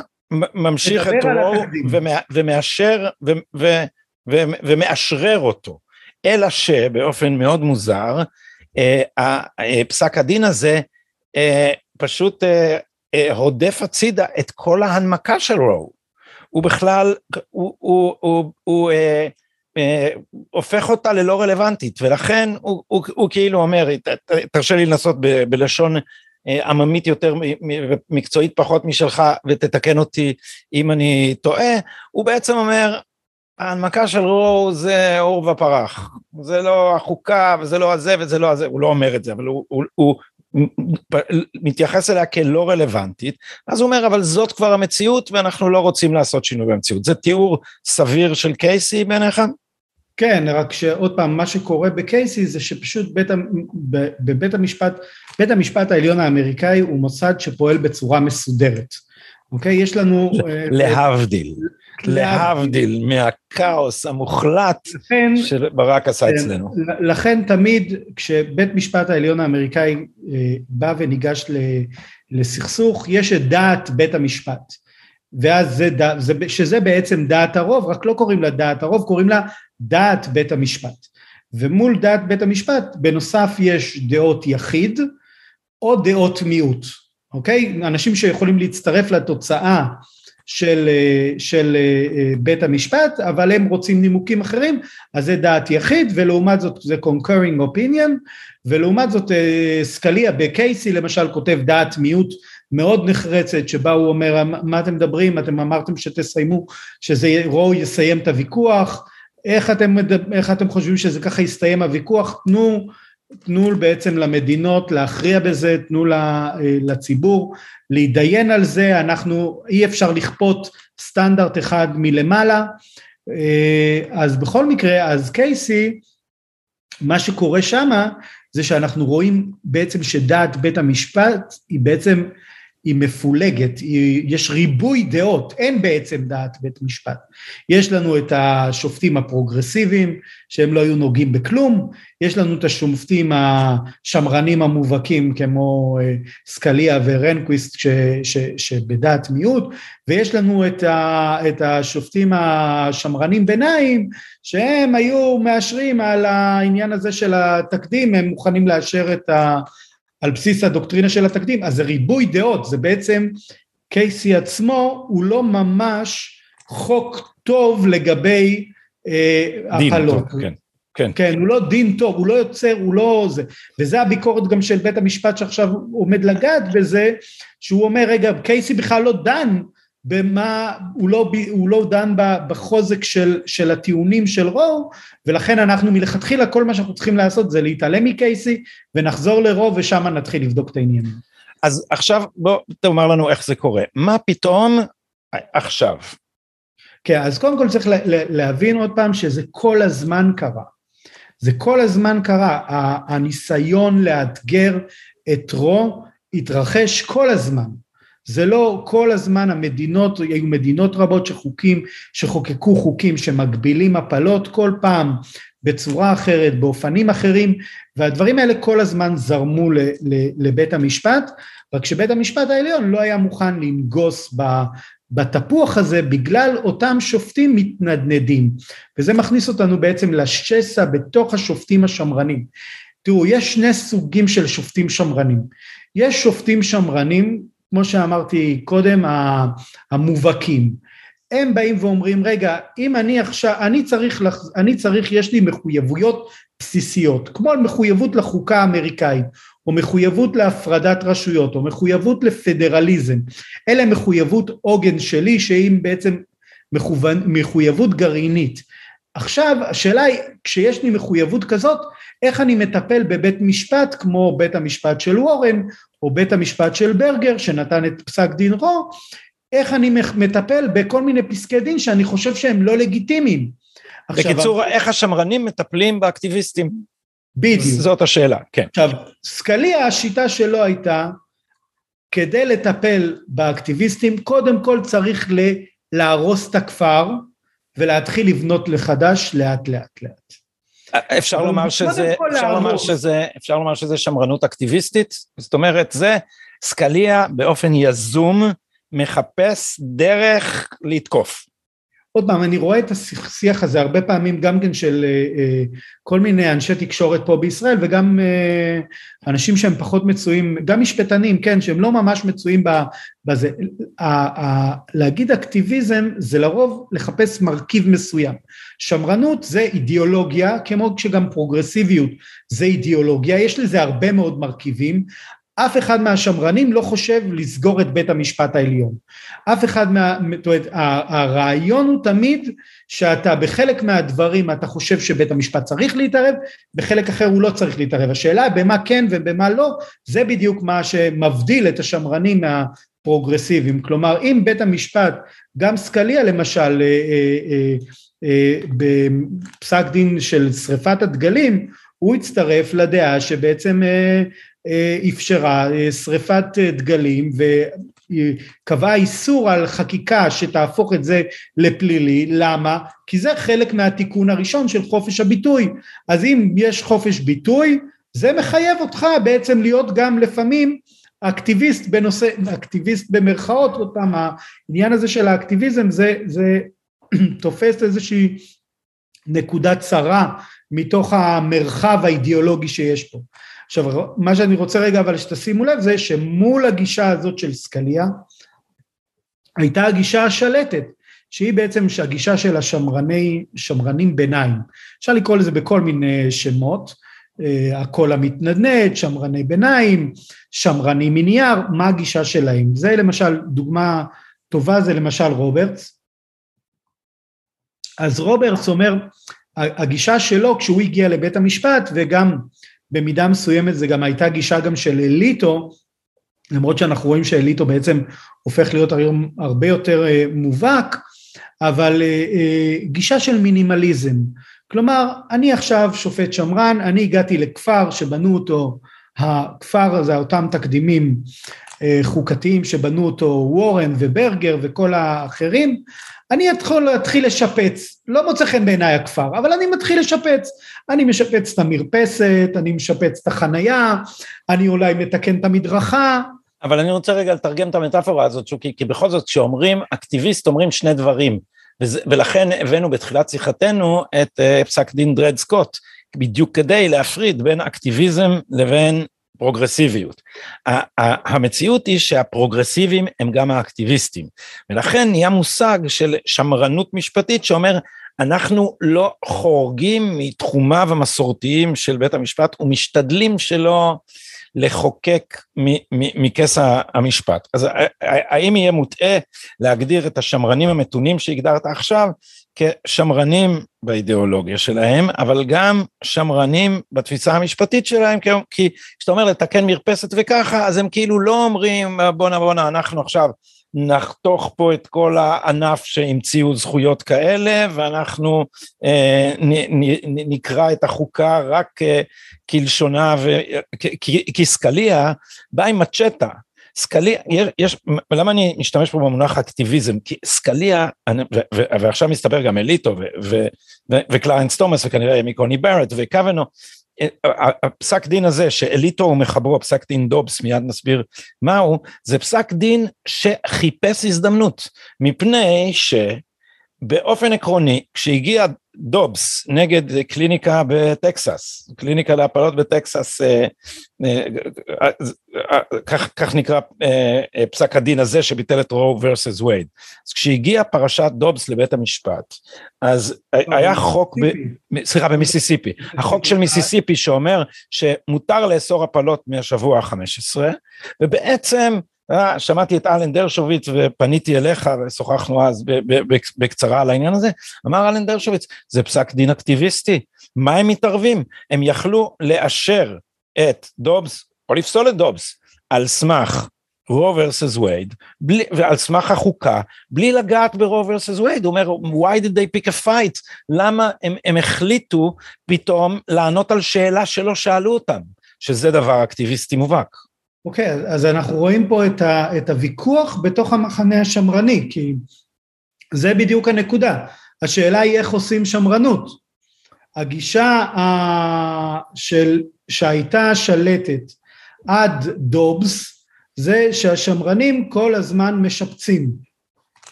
ממשיך את רואו ומאשר ומאשרר אותו. אלא שבאופן מאוד מוזר, אה, אה, פסק הדין הזה אה, פשוט הודף הצידה את כל ההנמקה של רואו. הוא בכלל, הוא, הוא, הוא, הוא אה, אה, הופך אותה ללא רלוונטית, ולכן הוא, הוא, הוא כאילו אומר, תרשה לי לנסות ב, בלשון עממית יותר, מקצועית פחות משלך, ותתקן אותי אם אני טועה, הוא בעצם אומר, ההנמקה של רו זה עור ופרח, זה לא החוקה וזה לא הזה וזה לא הזה, הוא לא אומר את זה, אבל הוא, הוא, הוא מתייחס אליה כלא רלוונטית, אז הוא אומר אבל זאת כבר המציאות ואנחנו לא רוצים לעשות שינוי במציאות, זה תיאור סביר של קייסי בעיניך? כן, רק שעוד פעם, מה שקורה בקייסי זה שפשוט בית, בבית המשפט, בית המשפט העליון האמריקאי הוא מוסד שפועל בצורה מסודרת. אוקיי? יש לנו... אה, להבדיל. להבדיל מהכאוס המוחלט לכן, שברק עשה כן, אצלנו. לכן תמיד כשבית משפט העליון האמריקאי אה, בא וניגש לסכסוך, יש את דעת בית המשפט. ואז זה, זה, שזה בעצם דעת הרוב, רק לא קוראים לה דעת הרוב, קוראים לה דעת בית המשפט. ומול דעת בית המשפט, בנוסף יש דעות יחיד או דעות מיעוט, אוקיי? אנשים שיכולים להצטרף לתוצאה של, של אה, בית המשפט, אבל הם רוצים נימוקים אחרים, אז זה דעת יחיד, ולעומת זאת זה concurring opinion, ולעומת זאת אה, סקליה בקייסי למשל כותב דעת מיעוט מאוד נחרצת, שבה הוא אומר, מה אתם מדברים, אתם אמרתם שתסיימו, שזה רו יסיים את הוויכוח, איך אתם, איך אתם חושבים שזה ככה יסתיים הוויכוח, תנו תנו בעצם למדינות להכריע בזה, תנו אה, לציבור להתדיין על זה, אנחנו, אי אפשר לכפות סטנדרט אחד מלמעלה, אה, אז בכל מקרה, אז קייסי, מה שקורה שמה זה שאנחנו רואים בעצם שדעת בית המשפט היא בעצם היא מפולגת, היא, יש ריבוי דעות, אין בעצם דעת בית משפט. יש לנו את השופטים הפרוגרסיביים, שהם לא היו נוגעים בכלום, יש לנו את השופטים השמרנים המובהקים כמו אה, סקליה ורנקוויסט ש, ש, שבדעת מיעוט, ויש לנו את, ה, את השופטים השמרנים ביניים, שהם היו מאשרים על העניין הזה של התקדים, הם מוכנים לאשר את ה... על בסיס הדוקטרינה של התקדים, אז זה ריבוי דעות, זה בעצם, קייסי עצמו הוא לא ממש חוק טוב לגבי אה, הפלות. כן. כן. כן, הוא לא דין טוב, הוא לא יוצר, הוא לא זה. וזה הביקורת גם של בית המשפט שעכשיו עומד לגעת בזה, שהוא אומר, רגע, קייסי בכלל לא דן במה, הוא לא, הוא לא דן בחוזק של, של הטיעונים של רו, ולכן אנחנו מלכתחילה כל מה שאנחנו צריכים לעשות זה להתעלם מקייסי ונחזור לרו ושם נתחיל לבדוק את העניינים. אז עכשיו בוא תאמר לנו איך זה קורה, מה פתאום עכשיו? כן, אז קודם כל צריך להבין עוד פעם שזה כל הזמן קרה. זה כל הזמן קרה, הניסיון לאתגר את רו התרחש כל הזמן. זה לא כל הזמן המדינות, היו מדינות רבות שחוקים, שחוקקו חוקים שמגבילים הפלות כל פעם בצורה אחרת, באופנים אחרים, והדברים האלה כל הזמן זרמו ל, ל, לבית המשפט, רק שבית המשפט העליון לא היה מוכן לנגוס ב, בתפוח הזה בגלל אותם שופטים מתנדנדים, וזה מכניס אותנו בעצם לשסע בתוך השופטים השמרנים. תראו, יש שני סוגים של שופטים שמרנים. יש שופטים שמרנים כמו שאמרתי קודם, המובהקים. הם באים ואומרים, רגע, אם אני עכשיו, אני צריך, אני צריך, יש לי מחויבויות בסיסיות, כמו מחויבות לחוקה האמריקאית, או מחויבות להפרדת רשויות, או מחויבות לפדרליזם, אלה מחויבות עוגן שלי, שהיא בעצם מחויבות גרעינית. עכשיו, השאלה היא, כשיש לי מחויבות כזאת, איך אני מטפל בבית משפט כמו בית המשפט של וורן או בית המשפט של ברגר שנתן את פסק דין רו, איך אני מטפל בכל מיני פסקי דין שאני חושב שהם לא לגיטימיים. בקיצור, עכשיו, איך השמרנים מטפלים באקטיביסטים? בדיוק. זאת השאלה, כן. עכשיו, סקליה, השיטה שלו הייתה, כדי לטפל באקטיביסטים, קודם כל צריך להרוס את הכפר ולהתחיל לבנות לחדש לאט לאט לאט. אפשר לומר שזה, אפשר לומר שזה, אפשר לומר שזה שמרנות אקטיביסטית, זאת אומרת זה סקליה באופן יזום מחפש דרך לתקוף. עוד פעם, אני רואה את השיח הזה הרבה פעמים גם כן של אה, אה, כל מיני אנשי תקשורת פה בישראל וגם אה, אנשים שהם פחות מצויים, גם משפטנים, כן, שהם לא ממש מצויים בזה. להגיד אקטיביזם זה לרוב לחפש מרכיב מסוים. שמרנות זה אידיאולוגיה, כמו שגם פרוגרסיביות זה אידיאולוגיה, יש לזה הרבה מאוד מרכיבים, אף אחד מהשמרנים לא חושב לסגור את בית המשפט העליון. אף אחד מה... זאת אומרת, הרעיון הוא תמיד שאתה בחלק מהדברים אתה חושב שבית המשפט צריך להתערב, בחלק אחר הוא לא צריך להתערב. השאלה במה כן ובמה לא, זה בדיוק מה שמבדיל את השמרנים מהפרוגרסיביים. כלומר, אם בית המשפט, גם סקליה למשל, אה, אה, אה, בפסק דין של שריפת הדגלים, הוא הצטרף לדעה שבעצם אפשרה אה, שריפת אה, דגלים וקבעה איסור על חקיקה שתהפוך את זה לפלילי, למה? כי זה חלק מהתיקון הראשון של חופש הביטוי, אז אם יש חופש ביטוי זה מחייב אותך בעצם להיות גם לפעמים אקטיביסט בנושא, אקטיביסט במרכאות, עוד פעם העניין הזה של האקטיביזם זה, זה תופס איזושהי נקודה צרה מתוך המרחב האידיאולוגי שיש פה. עכשיו, מה שאני רוצה רגע אבל שתשימו לב זה שמול הגישה הזאת של סקליה, הייתה הגישה השלטת, שהיא בעצם הגישה של השמרני, שמרנים ביניים. אפשר לקרוא לזה בכל מיני שמות, אה, הקול המתנדנד, שמרני ביניים, שמרנים מנייר, מה הגישה שלהם. זה למשל, דוגמה טובה זה למשל רוברטס. אז רוברטס אומר, הגישה שלו כשהוא הגיע לבית המשפט וגם במידה מסוימת זה גם הייתה גישה גם של אליטו, למרות שאנחנו רואים שאליטו בעצם הופך להיות היום הרבה יותר אה, מובהק, אבל אה, אה, גישה של מינימליזם. כלומר, אני עכשיו שופט שמרן, אני הגעתי לכפר שבנו אותו, הכפר הזה, אותם תקדימים חוקתיים שבנו אותו וורן וברגר וכל האחרים, אני יכול להתחיל לשפץ, לא מוצא חן בעיניי הכפר, אבל אני מתחיל לשפץ. אני משפץ את המרפסת, אני משפץ את החנייה, אני אולי מתקן את המדרכה. אבל אני רוצה רגע לתרגם את המטאפורה הזאת, שוקי, כי בכל זאת כשאומרים אקטיביסט אומרים שני דברים, וזה, ולכן הבאנו בתחילת שיחתנו את uh, פסק דין דרד סקוט, בדיוק כדי להפריד בין אקטיביזם לבין פרוגרסיביות. המציאות היא שהפרוגרסיביים הם גם האקטיביסטים, ולכן נהיה מושג של שמרנות משפטית שאומר, אנחנו לא חורגים מתחומיו המסורתיים של בית המשפט ומשתדלים שלא לחוקק מכס המשפט. אז האם יהיה מוטעה להגדיר את השמרנים המתונים שהגדרת עכשיו כשמרנים באידיאולוגיה שלהם, אבל גם שמרנים בתפיסה המשפטית שלהם, כי כשאתה אומר לתקן מרפסת וככה, אז הם כאילו לא אומרים בואנה בואנה אנחנו עכשיו נחתוך פה את כל הענף שהמציאו זכויות כאלה ואנחנו אה, נ, נ, נקרא את החוקה רק אה, כלשונה, כי סקליה בא עם מצ'טה, סקליה, יש, למה אני משתמש פה במונח אקטיביזם? כי סקליה, ועכשיו מסתבר גם אליטו וקלרנס תומאס וכנראה מיקוני ברט וקוונו, הפסק דין הזה שאליטו הוא מחברו, פסק דין דובס, מיד נסביר מהו, זה פסק דין שחיפש הזדמנות, מפני שבאופן עקרוני, כשהגיע דובס נגד קליניקה בטקסס, קליניקה להפלות בטקסס, אה, אה, אה, כך, כך נקרא פסק הדין הזה שביטל את רו ורסס וייד. אז כשהגיעה פרשת דובס לבית המשפט, אז היה חוק, סליחה במיסיסיפי, החוק של מיסיסיפי שאומר שמותר לאסור הפלות מהשבוע ה-15, ובעצם שמעתי את אלן דרשוביץ ופניתי אליך ושוחחנו אז בקצרה על העניין הזה, אמר אלן דרשוביץ, זה פסק דין אקטיביסטי, מה הם מתערבים? הם יכלו לאשר את דובס, או לפסול את דובס, על סמך רו versus וייד, ועל סמך החוקה, בלי לגעת ברו versus וייד, הוא אומר, why did they pick a fight? למה הם, הם החליטו פתאום לענות על שאלה שלא שאלו אותם, שזה דבר אקטיביסטי מובהק. אוקיי, okay, אז אנחנו רואים פה את, ה, את הוויכוח בתוך המחנה השמרני, כי זה בדיוק הנקודה. השאלה היא איך עושים שמרנות. הגישה ה, של, שהייתה שלטת עד דובס, זה שהשמרנים כל הזמן משפצים.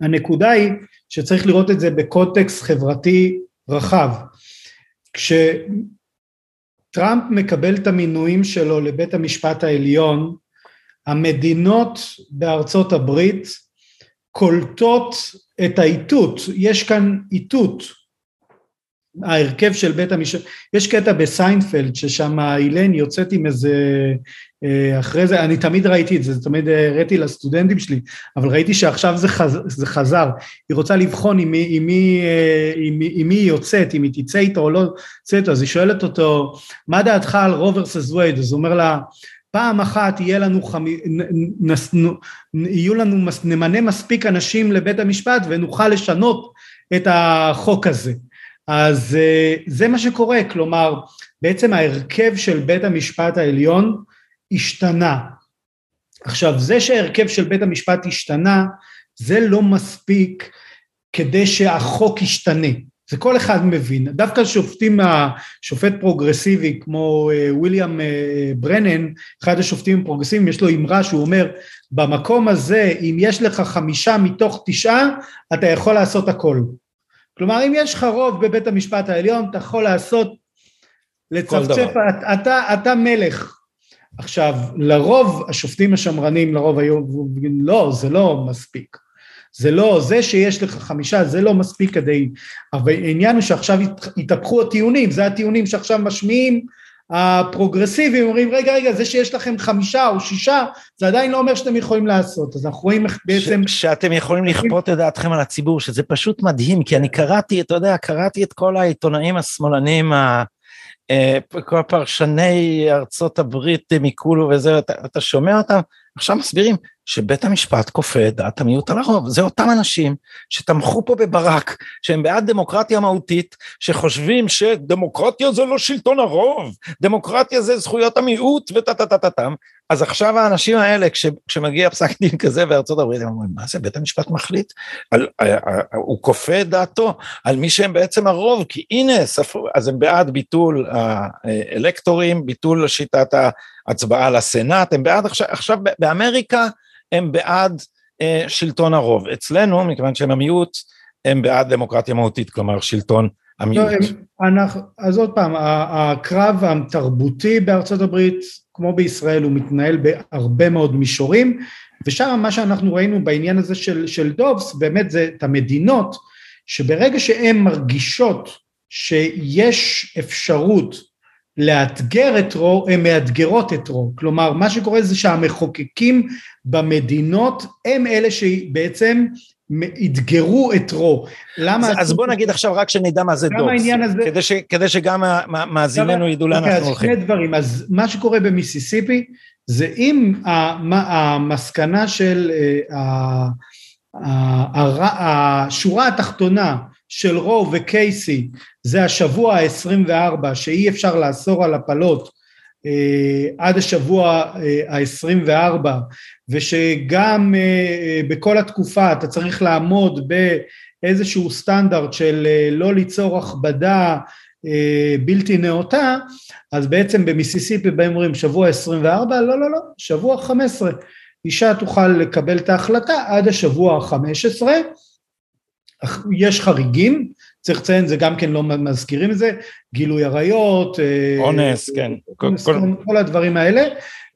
הנקודה היא שצריך לראות את זה בקונטקסט חברתי רחב. כשטראמפ מקבל את המינויים שלו לבית המשפט העליון, המדינות בארצות הברית קולטות את האיתות, יש כאן איתות ההרכב של בית המשפט, יש קטע בסיינפלד ששם אילן יוצאת עם איזה, אה, אחרי זה, אני תמיד ראיתי את זה, תמיד הראיתי לסטודנטים שלי, אבל ראיתי שעכשיו זה, חז, זה חזר, היא רוצה לבחון אה, עם, מי היא יוצאת, אם היא תצא איתו או לא תצא איתו, אז היא שואלת אותו, מה דעתך על רוברסס וייד? אז הוא אומר לה, פעם אחת יהיה לנו, חמי, נ, נ, נ, יהיו לנו, נמנה מספיק אנשים לבית המשפט ונוכל לשנות את החוק הזה. אז אה, זה מה שקורה, כלומר, בעצם ההרכב של בית המשפט העליון השתנה. עכשיו, זה שההרכב של בית המשפט השתנה, זה לא מספיק כדי שהחוק ישתנה. זה כל אחד מבין. דווקא שופטים, שופט פרוגרסיבי כמו אה, וויליאם אה, ברנן, אחד השופטים הפרוגרסיביים, יש לו אמרה שהוא אומר, במקום הזה, אם יש לך חמישה מתוך תשעה, אתה יכול לעשות הכל. כלומר, אם יש לך רוב בבית המשפט העליון, אתה יכול לעשות, לצפצף, אתה, אתה מלך. עכשיו, לרוב השופטים השמרנים, לרוב היו, לא, זה לא מספיק. זה לא, זה שיש לך חמישה, זה לא מספיק כדי... אבל העניין הוא שעכשיו התהפכו הטיעונים, זה הטיעונים שעכשיו משמיעים הפרוגרסיביים, אומרים, רגע, רגע, זה שיש לכם חמישה או שישה, זה עדיין לא אומר שאתם יכולים לעשות. אז אנחנו רואים איך בעצם... ש- שאתם יכולים לכפות את דעתכם על הציבור, שזה פשוט מדהים, כי אני קראתי, אתה יודע, קראתי את כל העיתונאים השמאלנים, ה... אה, כל פרשני ארצות הברית מכולו וזה, אתה, אתה שומע אותם, עכשיו מסבירים שבית המשפט כופה את דעת המיעוט על הרוב, זה אותם אנשים שתמכו פה בברק, שהם בעד דמוקרטיה מהותית, שחושבים שדמוקרטיה זה לא שלטון הרוב, דמוקרטיה זה זכויות המיעוט וטה טה טה טה טם, אז עכשיו האנשים האלה, כש, כשמגיע פסק דין כזה בארצות הברית, הם אומרים, מה זה, בית המשפט מחליט? על, הוא כופה את דעתו על מי שהם בעצם הרוב, כי הנה, ספר, אז הם בעד ביטול האלקטורים, ביטול שיטת ההצבעה לסנאט, הם בעד עכשיו, עכשיו באמריקה, הם בעד אה, שלטון הרוב. אצלנו, מכיוון שהם המיעוט, הם בעד דמוקרטיה מהותית, כלומר שלטון המיעוט. לא, אנחנו, אז עוד פעם, הקרב התרבותי בארצות הברית, כמו בישראל, הוא מתנהל בהרבה מאוד מישורים, ושם מה שאנחנו ראינו בעניין הזה של, של דובס, באמת זה את המדינות, שברגע שהן מרגישות שיש אפשרות לאתגר את רו, הן מאתגרות את רו. כלומר, מה שקורה זה שהמחוקקים במדינות הם אלה שבעצם אתגרו את רו. למה... אז, אז בוא נגיד עכשיו רק שנדע מה זה דוקס, הזה... כדי, ש, כדי שגם מאזיננו ידעו לאן אנחנו הולכים. שני דברים, אז מה שקורה במיסיסיפי זה אם המסקנה של אה, השורה התחתונה של רו וקייסי זה השבוע ה-24 שאי אפשר לאסור על הפלות אה, עד השבוע ה-24 אה, ושגם אה, אה, בכל התקופה אתה צריך לעמוד באיזשהו סטנדרט של אה, לא ליצור הכבדה אה, בלתי נאותה, אז בעצם במיסיסיפי באים אומרים שבוע 24, לא לא לא, שבוע 15, אישה תוכל לקבל את ההחלטה עד השבוע ה-15, יש חריגים, צריך לציין, זה גם כן לא מזכירים את זה, גילוי עריות, אה, אונס, כן, אונס, כל, כל, כל הדברים האלה,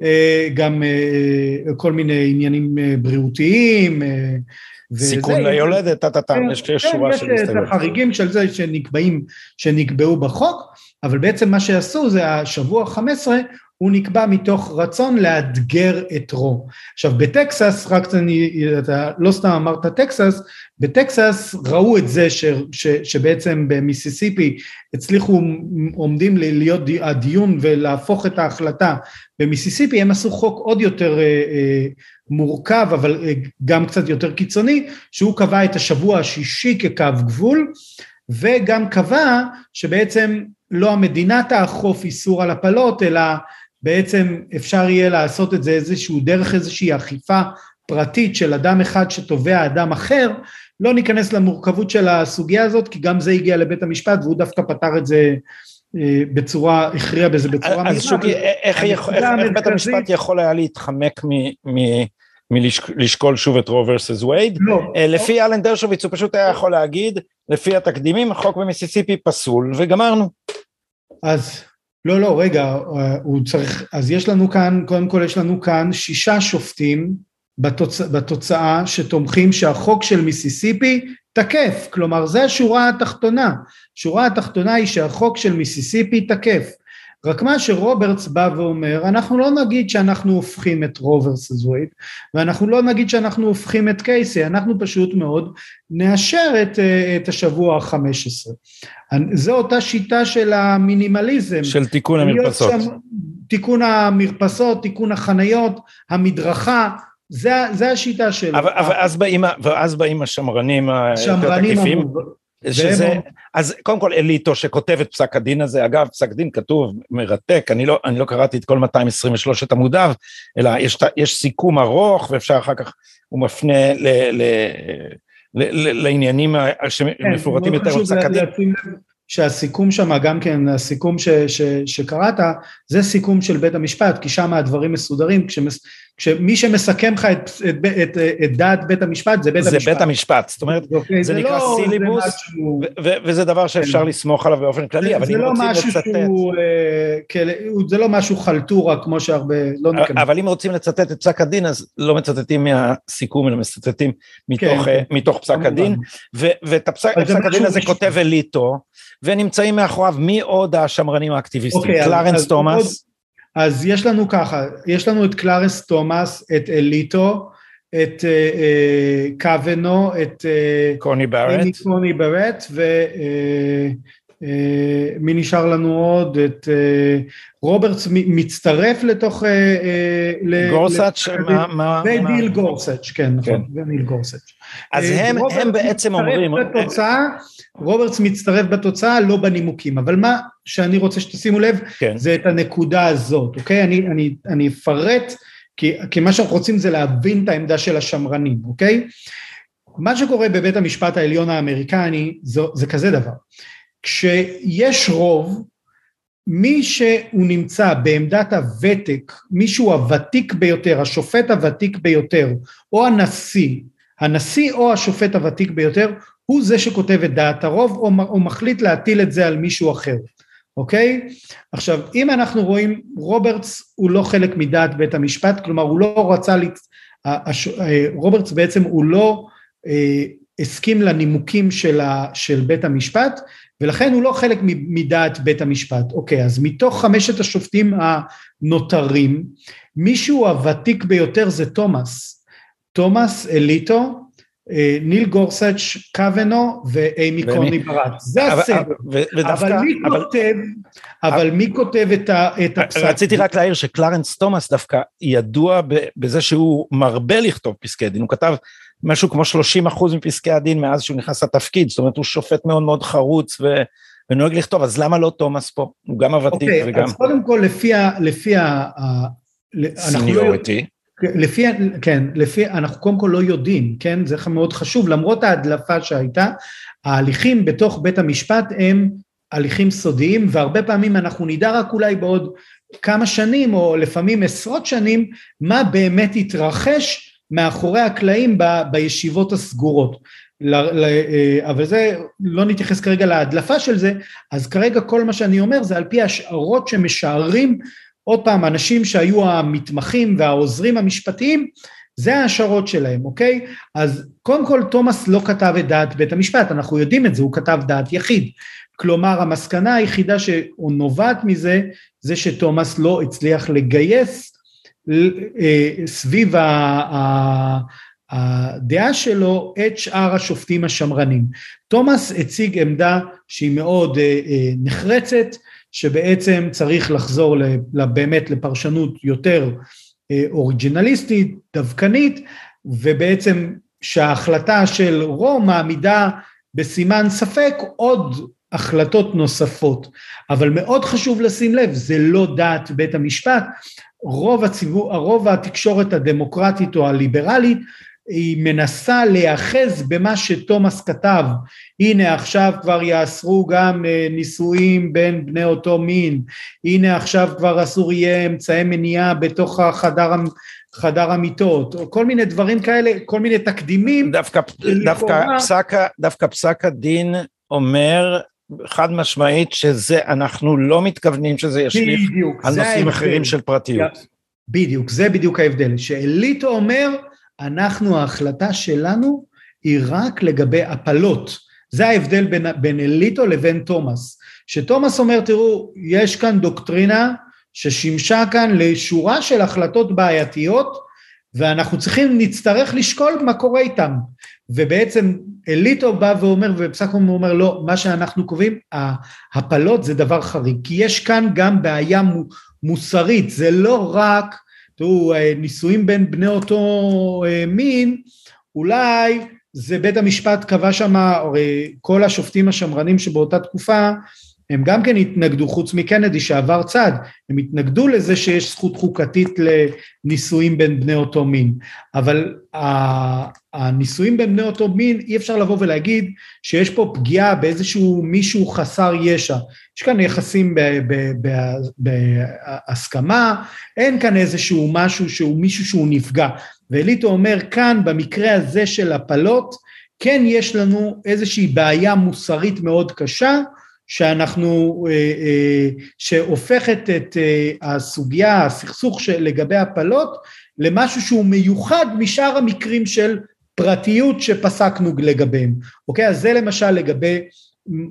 אה, גם אה, כל מיני עניינים בריאותיים. סיכון ליולדת, טה-טה-טה, כן, יש שורה של הסתייגות. יש החריגים של זה שנקבעים, שנקבעו בחוק, אבל בעצם מה שעשו זה השבוע ה-15, הוא נקבע מתוך רצון לאתגר את רו. עכשיו בטקסס, רק אני, אתה לא סתם אמרת טקסס, בטקסס ראו את זה ש, ש, שבעצם במיסיסיפי הצליחו, עומדים להיות הדיון ולהפוך את ההחלטה במיסיסיפי, הם עשו חוק עוד יותר אה, אה, מורכב אבל אה, גם קצת יותר קיצוני, שהוא קבע את השבוע השישי כקו גבול, וגם קבע שבעצם לא המדינה תאכוף איסור על הפלות, אלא בעצם אפשר יהיה לעשות את זה איזשהו דרך איזושהי אכיפה פרטית של אדם אחד שתובע אדם אחר, לא ניכנס למורכבות של הסוגיה הזאת, כי גם זה הגיע לבית המשפט והוא דווקא פתר את זה אה, בצורה, הכריע בזה בצורה מהירה. אז שוקי, איך, איך, איך בית המשפט יכול היה להתחמק מ... מ מלשקול שוב את רו ורסס וייד. לא. אה, לפי אלן דרשוביץ הוא פשוט היה יכול להגיד, לפי התקדימים החוק במיסיסיפי פסול וגמרנו. אז לא לא רגע אה, הוא צריך אז יש לנו כאן קודם כל יש לנו כאן שישה שופטים בתוצ... בתוצאה שתומכים שהחוק של מיסיסיפי תקף. כלומר זה השורה התחתונה. שורה התחתונה היא שהחוק של מיסיסיפי תקף. רק מה שרוברטס בא ואומר, אנחנו לא נגיד שאנחנו הופכים את רוברס הזויד, ואנחנו לא נגיד שאנחנו הופכים את קייסי, אנחנו פשוט מאוד נאשר את, אה, את השבוע החמש עשרה. זו אותה שיטה של המינימליזם. של תיקון המרפסות. שם, תיקון המרפסות, תיקון החניות, המדרכה, זה, זה השיטה שלו. אבל, אבל אז, באים, ואז באים השמרנים היותר תקיפים. שזה, אז קודם כל אליטו שכותב את פסק הדין הזה, אגב פסק דין כתוב מרתק, אני לא, אני לא קראתי את כל 223 עמודיו, אלא יש, יש סיכום ארוך ואפשר אחר כך, הוא מפנה ל, ל, לעניינים שמפורטים כן, יותר בפסק הדין. שהסיכום שם, גם כן, הסיכום ש, ש, שקראת, זה סיכום של בית המשפט, כי שם הדברים מסודרים, כשמס, כשמי שמסכם לך את, את, את, את דעת בית המשפט זה בית זה המשפט. זה בית המשפט, זאת אומרת, אוקיי, זה, זה נקרא לא, סיליבוס, משהו... וזה דבר שאפשר כן. לסמוך עליו באופן כללי, זה, אבל זה אם לא רוצים לצטט... שהוא, אה, כל, זה לא משהו חלטורה כמו שהרבה, לא ניכנס. אבל אם רוצים לצטט את פסק הדין, אז לא מצטטים מהסיכום, אלא מצטטים מתוך, כן, אה, מתוך פסק הדין, ו, ואת הפסק הדין הזה כותב אליטו, ונמצאים מאחוריו מי עוד השמרנים האקטיביסטים, אוקיי, קלרנס תומאס. אז יש לנו ככה, יש לנו את קלרנס תומאס, את אליטו, את אה, אה, קוונו, את אה, קוני ברט, קוני ברט, ומי נשאר לנו עוד? את רוברטס מצטרף לתוך... גורסאץ', מה... וניל גורסאץ', כן, נכון, כן. וניל גורסאץ'. אז הם, הם בעצם אומרים... בתוצאה, רוברטס מצטרף בתוצאה, לא בנימוקים, אבל מה שאני רוצה שתשימו לב, כן. זה את הנקודה הזאת, אוקיי? אני, אני, אני אפרט, כי, כי מה שאנחנו רוצים זה להבין את העמדה של השמרנים, אוקיי? מה שקורה בבית המשפט העליון האמריקני זה, זה כזה דבר, כשיש רוב, מי שהוא נמצא בעמדת הוותק, מישהו הוותיק ביותר, השופט הוותיק ביותר, או הנשיא, הנשיא או השופט הוותיק ביותר, הוא זה שכותב את דעת הרוב או, או מחליט להטיל את זה על מישהו אחר, אוקיי? עכשיו אם אנחנו רואים רוברטס הוא לא חלק מדעת בית המשפט, כלומר הוא לא רצה, לת... רוברטס בעצם הוא לא אה, הסכים לנימוקים של, ה, של בית המשפט ולכן הוא לא חלק מדעת בית המשפט. אוקיי, אז מתוך חמשת השופטים הנותרים, מישהו הוותיק ביותר זה תומאס. תומאס אליטו, אה, ניל גורסץ', קוונו ואימי קוני ברט. זה הסדר. אבל מי כותב, אבל מי כותב את הפסק? רציתי רק להעיר שקלרנס תומאס דווקא ידוע בזה שהוא מרבה לכתוב פסקי דין, הוא כתב משהו כמו 30 אחוז מפסקי הדין מאז שהוא נכנס לתפקיד, זאת אומרת הוא שופט מאוד מאוד חרוץ ו... ונוהג לכתוב, אז למה לא תומאס פה? הוא גם הוותיק okay, וגם... אז קודם כל לפי ה... לפי ה... seniority. לפי, כן, לפי, אנחנו קודם כל לא יודעים, כן, זה מאוד חשוב, למרות ההדלפה שהייתה, ההליכים בתוך בית המשפט הם הליכים סודיים, והרבה פעמים אנחנו נדע רק אולי בעוד כמה שנים, או לפעמים עשרות שנים, מה באמת התרחש מאחורי הקלעים ב, בישיבות הסגורות. ל, ל, אבל זה, לא נתייחס כרגע להדלפה של זה, אז כרגע כל מה שאני אומר זה על פי השערות שמשערים עוד פעם, אנשים שהיו המתמחים והעוזרים המשפטיים, זה ההשערות שלהם, אוקיי? אז קודם כל תומאס לא כתב את דעת בית המשפט, אנחנו יודעים את זה, הוא כתב דעת יחיד. כלומר המסקנה היחידה שנובעת מזה זה שתומאס לא הצליח לגייס אה, סביב הדעה שלו את שאר השופטים השמרנים. תומאס הציג עמדה שהיא מאוד אה, אה, נחרצת, שבעצם צריך לחזור באמת לפרשנות יותר אוריג'ינליסטית, דווקנית, ובעצם שההחלטה של רום מעמידה בסימן ספק עוד החלטות נוספות. אבל מאוד חשוב לשים לב, זה לא דעת בית המשפט, רוב, הציבור, רוב התקשורת הדמוקרטית או הליברלית היא מנסה להיאחז במה שתומאס כתב, הנה עכשיו כבר יאסרו גם אה, נישואים בין בני אותו מין, הנה עכשיו כבר אסור יהיה אמצעי מניעה בתוך החדר, חדר המיטות, או כל מיני דברים כאלה, כל מיני תקדימים. דווקא, דווקא, פסק, דווקא פסק הדין אומר חד משמעית שזה, אנחנו לא מתכוונים שזה ישליך על נושאים אחרים של פרטיות. בדיוק, זה בדיוק ההבדל, שאליטו אומר, אנחנו, ההחלטה שלנו היא רק לגבי הפלות. זה ההבדל בין, בין אליטו לבין תומאס. שתומאס אומר, תראו, יש כאן דוקטרינה ששימשה כאן לשורה של החלטות בעייתיות, ואנחנו צריכים, נצטרך לשקול מה קורה איתם. ובעצם אליטו בא ואומר, ופסק הוא אומר, לא, מה שאנחנו קובעים, הפלות זה דבר חריג, כי יש כאן גם בעיה מוסרית, זה לא רק, תראו, נישואים בין בני אותו אה, מין, אולי זה בית המשפט קבע שם, הרי כל השופטים השמרנים שבאותה תקופה, הם גם כן התנגדו, חוץ מקנדי שעבר צד, הם התנגדו לזה שיש זכות חוקתית לנישואים בין בני אותו מין. אבל הנישואים בין בני אותו מין, אי אפשר לבוא ולהגיד שיש פה פגיעה באיזשהו מישהו חסר ישע. יש כאן יחסים בהסכמה, אין כאן איזשהו משהו שהוא מישהו שהוא נפגע. ואליטו אומר כאן, במקרה הזה של הפלות, כן יש לנו איזושהי בעיה מוסרית מאוד קשה, שאנחנו, אה, אה, שהופכת את אה, הסוגיה, הסכסוך לגבי הפלות, למשהו שהוא מיוחד משאר המקרים של פרטיות שפסקנו לגביהם. אוקיי? אז זה למשל לגבי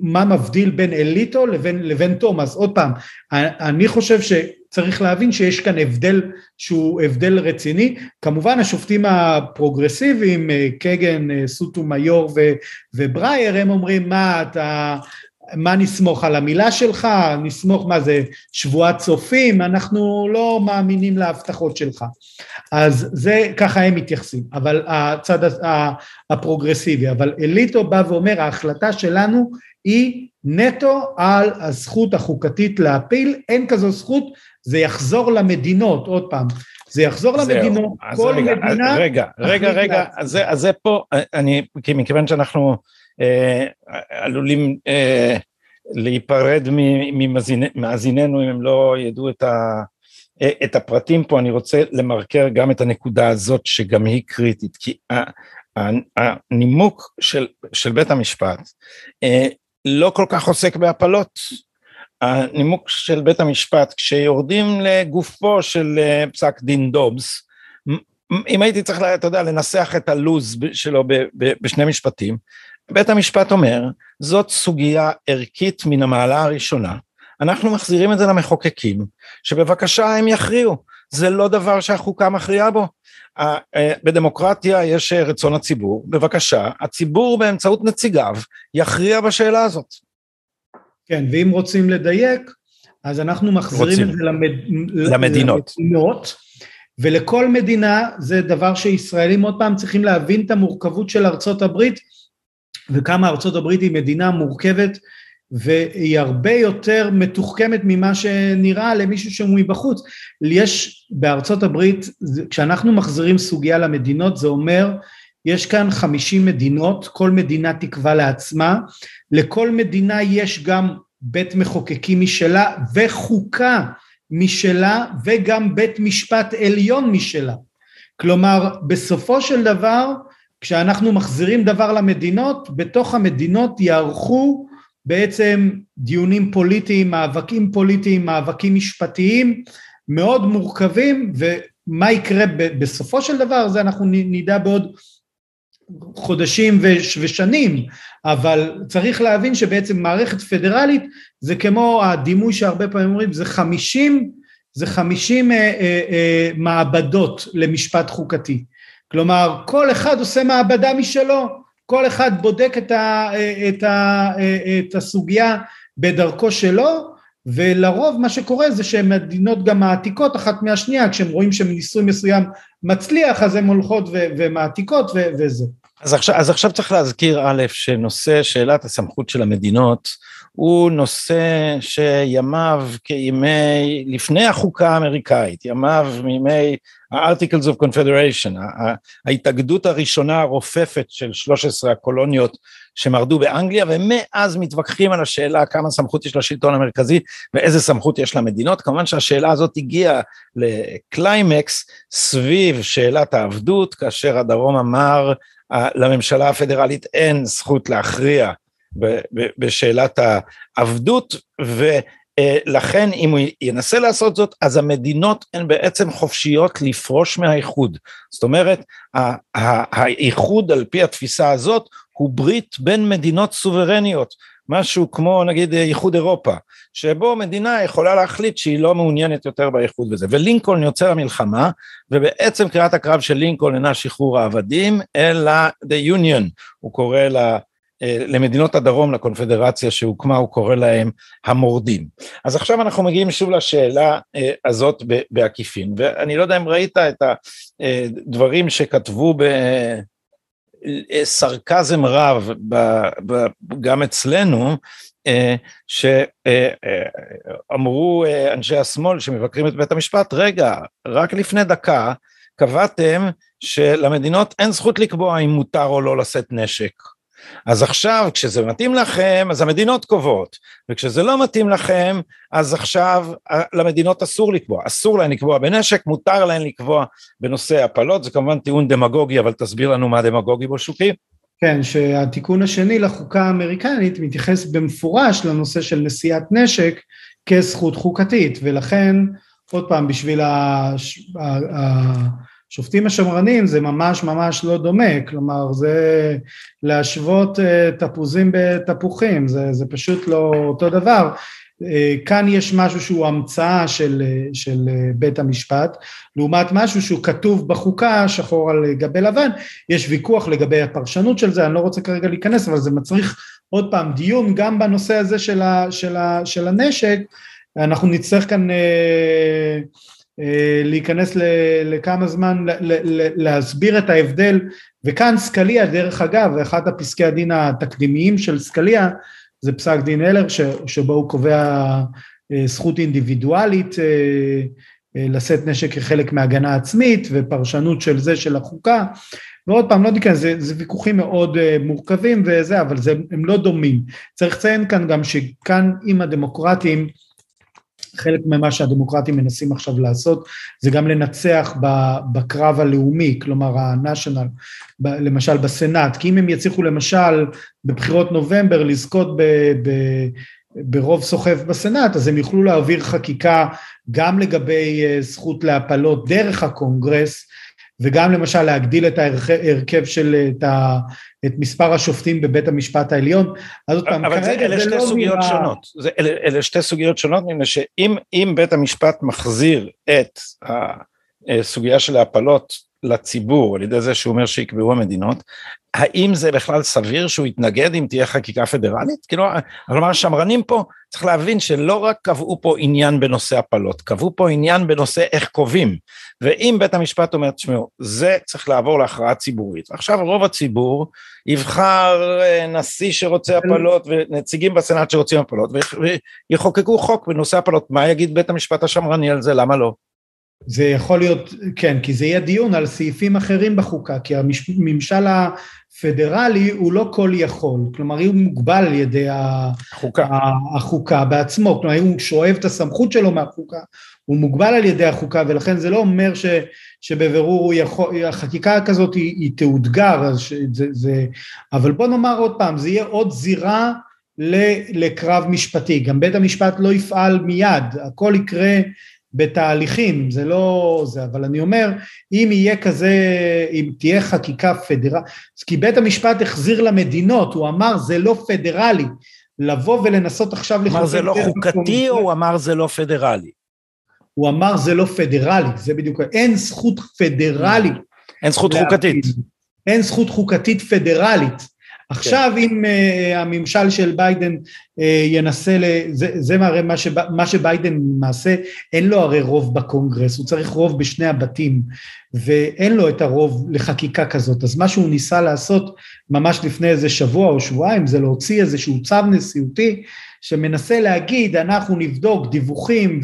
מה מבדיל בין אליטו לבין, לבין תומאס. עוד פעם, אני חושב שצריך להבין שיש כאן הבדל שהוא הבדל רציני. כמובן השופטים הפרוגרסיביים, קגן, סוטומיור וברייר, הם אומרים מה אתה מה נסמוך על המילה שלך, נסמוך מה זה שבועת צופים, אנחנו לא מאמינים להבטחות שלך. אז זה ככה הם מתייחסים, אבל הצד הפרוגרסיבי, אבל אליטו בא ואומר ההחלטה שלנו היא נטו על הזכות החוקתית להפיל, אין כזו זכות, זה יחזור למדינות, עוד פעם, זה יחזור למדינות, כל רגע, מדינה... רגע, רגע, רגע, אז זה, אז זה פה, אני, כי מכיוון שאנחנו אה, עלולים אה, להיפרד ממאזיננו אם הם לא ידעו את, ה, אה, את הפרטים פה, אני רוצה למרקר גם את הנקודה הזאת שגם היא קריטית, כי הנימוק של, של בית המשפט לא כל כך עוסק בהפלות. הנימוק של בית המשפט, כשיורדים לגופו של פסק דין דובס, אם הייתי צריך, אתה יודע, לנסח את הלוז שלו בשני משפטים, בית המשפט אומר, זאת סוגיה ערכית מן המעלה הראשונה, אנחנו מחזירים את זה למחוקקים, שבבקשה הם יכריעו, זה לא דבר שהחוקה מכריעה בו. אה, בדמוקרטיה יש רצון הציבור, בבקשה, הציבור באמצעות נציגיו יכריע בשאלה הזאת. כן, ואם רוצים לדייק, אז אנחנו מחזירים רוצים. את זה למד... למדינות. למדינות. ולכל מדינה, זה דבר שישראלים עוד פעם צריכים להבין את המורכבות של ארצות הברית, וכמה ארצות הברית היא מדינה מורכבת והיא הרבה יותר מתוחכמת ממה שנראה למישהו שהוא מבחוץ. יש בארצות הברית, כשאנחנו מחזירים סוגיה למדינות, זה אומר, יש כאן 50 מדינות, כל מדינה תקבע לעצמה, לכל מדינה יש גם בית מחוקקים משלה וחוקה משלה וגם בית משפט עליון משלה. כלומר, בסופו של דבר, כשאנחנו מחזירים דבר למדינות, בתוך המדינות יערכו בעצם דיונים פוליטיים, מאבקים פוליטיים, מאבקים משפטיים מאוד מורכבים, ומה יקרה בסופו של דבר, זה אנחנו נדע בעוד, חודשים ושנים, אבל צריך להבין שבעצם מערכת פדרלית זה כמו הדימוי שהרבה פעמים אומרים, זה חמישים, זה חמישים אה, אה, אה, מעבדות למשפט חוקתי. כלומר, כל אחד עושה מעבדה משלו, כל אחד בודק את, ה, את, ה, את הסוגיה בדרכו שלו, ולרוב מה שקורה זה שמדינות גם מעתיקות אחת מהשנייה, כשהן רואים שניסוי מסוים מצליח, אז הן הולכות ומעתיקות וזה. אז עכשיו, אז עכשיו צריך להזכיר א', שנושא שאלת הסמכות של המדינות הוא נושא שימיו כימי, לפני החוקה האמריקאית, ימיו מימי ה-Articles of Confederation, ההתאגדות הראשונה הרופפת של 13 הקולוניות שמרדו באנגליה, ומאז מתווכחים על השאלה כמה סמכות יש לשלטון המרכזי ואיזה סמכות יש למדינות. כמובן שהשאלה הזאת הגיעה לקליימקס סביב שאלת העבדות, כאשר הדרום אמר לממשלה הפדרלית אין זכות להכריע בשאלת העבדות, ולכן אם הוא ינסה לעשות זאת, אז המדינות הן בעצם חופשיות לפרוש מהאיחוד. זאת אומרת, האיחוד על פי התפיסה הזאת הוא ברית בין מדינות סוברניות, משהו כמו נגיד איחוד אירופה, שבו מדינה יכולה להחליט שהיא לא מעוניינת יותר באיחוד וזה, ולינקולן יוצא למלחמה, ובעצם קריאת הקרב של לינקולן אינה שחרור העבדים, אלא the union, הוא קורא לה אה, למדינות הדרום, לקונפדרציה שהוקמה, הוא קורא להם המורדים. אז עכשיו אנחנו מגיעים שוב לשאלה אה, הזאת בעקיפין, ואני לא יודע אם ראית את הדברים שכתבו בסרקזם רב גם אצלנו, אה, שאמרו אנשי השמאל שמבקרים את בית המשפט, רגע, רק לפני דקה קבעתם שלמדינות אין זכות לקבוע אם מותר או לא לשאת נשק. אז עכשיו כשזה מתאים לכם אז המדינות קובעות וכשזה לא מתאים לכם אז עכשיו אה, למדינות אסור לקבוע, אסור להן לקבוע בנשק, מותר להן לקבוע בנושא הפלות, זה כמובן טיעון דמגוגי אבל תסביר לנו מה דמגוגי בו שוקי. כן, שהתיקון השני לחוקה האמריקנית מתייחס במפורש לנושא של נשיאת נשק כזכות חוקתית ולכן עוד פעם בשביל הש... השופטים השמרנים זה ממש ממש לא דומה, כלומר זה להשוות אה, תפוזים בתפוחים, זה, זה פשוט לא אותו דבר. אה, כאן יש משהו שהוא המצאה של, של בית המשפט, לעומת משהו שהוא כתוב בחוקה, שחור על גבי לבן, יש ויכוח לגבי הפרשנות של זה, אני לא רוצה כרגע להיכנס, אבל זה מצריך עוד פעם דיון גם בנושא הזה של, ה, של, ה, של הנשק, אנחנו נצטרך כאן אה, אה, להיכנס לכמה זמן, להסביר את ההבדל, וכאן סקליה דרך אגב, אחד הפסקי הדין התקדימיים של סקליה זה פסק דין הלר שבו הוא קובע אה, זכות אינדיבידואלית אה, לשאת נשק כחלק מהגנה עצמית ופרשנות של זה של החוקה. ועוד פעם לא ניכנס, זה, זה ויכוחים מאוד מורכבים וזה אבל זה, הם לא דומים. צריך לציין כאן גם שכאן עם הדמוקרטים חלק ממה שהדמוקרטים מנסים עכשיו לעשות זה גם לנצח בקרב הלאומי, כלומר ה-national, למשל בסנאט, כי אם הם יצליחו למשל בבחירות נובמבר לזכות ב... ב ברוב סוחף בסנאט, אז הם יוכלו להעביר חקיקה גם לגבי אה, זכות להפלות דרך הקונגרס, וגם למשל להגדיל את ההרכב של, את, ה, את מספר השופטים בבית המשפט העליון. אז עוד פעם, אבל זה, אלה שתי לא סוגיות מראה... שונות, זה, אלה, אלה שתי סוגיות שונות, מפני שאם בית המשפט מחזיר את הסוגיה של ההפלות לציבור על ידי זה שהוא אומר שיקבעו המדינות, האם זה בכלל סביר שהוא יתנגד אם תהיה חקיקה פדרלית? כאילו, כלומר השמרנים פה, צריך להבין שלא רק קבעו פה עניין בנושא הפלות, קבעו פה עניין בנושא איך קובעים, ואם בית המשפט אומר, תשמעו, זה צריך לעבור להכרעה ציבורית, עכשיו רוב הציבור יבחר אה, נשיא שרוצה הפלות ונציגים בסנאט שרוצים הפלות, ויחוקקו חוק בנושא הפלות, מה יגיד בית המשפט השמרני על זה, למה לא? זה יכול להיות, כן, כי זה יהיה דיון על סעיפים אחרים בחוקה, כי הממשל הפדרלי הוא לא כל יכול, כלומר הוא מוגבל על ידי החוקה, החוקה בעצמו, כלומר הוא שואב את הסמכות שלו מהחוקה, הוא מוגבל על ידי החוקה ולכן זה לא אומר ש, שבבירור יכול, החקיקה כזאת היא, היא תאותגר, זה, זה, אבל בוא נאמר עוד פעם, זה יהיה עוד זירה לקרב משפטי, גם בית המשפט לא יפעל מיד, הכל יקרה בתהליכים, זה לא זה, אבל אני אומר, אם יהיה כזה, אם תהיה חקיקה פדרלית, כי בית המשפט החזיר למדינות, הוא אמר זה לא פדרלי, לבוא ולנסות עכשיו לחוקק... אמר זה לא חוקתי או הוא אמר זה לא פדרלי? הוא אמר זה לא פדרלי, זה בדיוק, אין זכות פדרלית. אין זכות חוקתית. אין זכות חוקתית פדרלית. עכשיו כן. אם uh, הממשל של ביידן uh, ינסה, ל... זה, זה הרי מה, שבא, מה שביידן למעשה, אין לו הרי רוב בקונגרס, הוא צריך רוב בשני הבתים, ואין לו את הרוב לחקיקה כזאת, אז מה שהוא ניסה לעשות ממש לפני איזה שבוע או שבועיים, זה להוציא איזשהו צו נשיאותי, שמנסה להגיד, אנחנו נבדוק דיווחים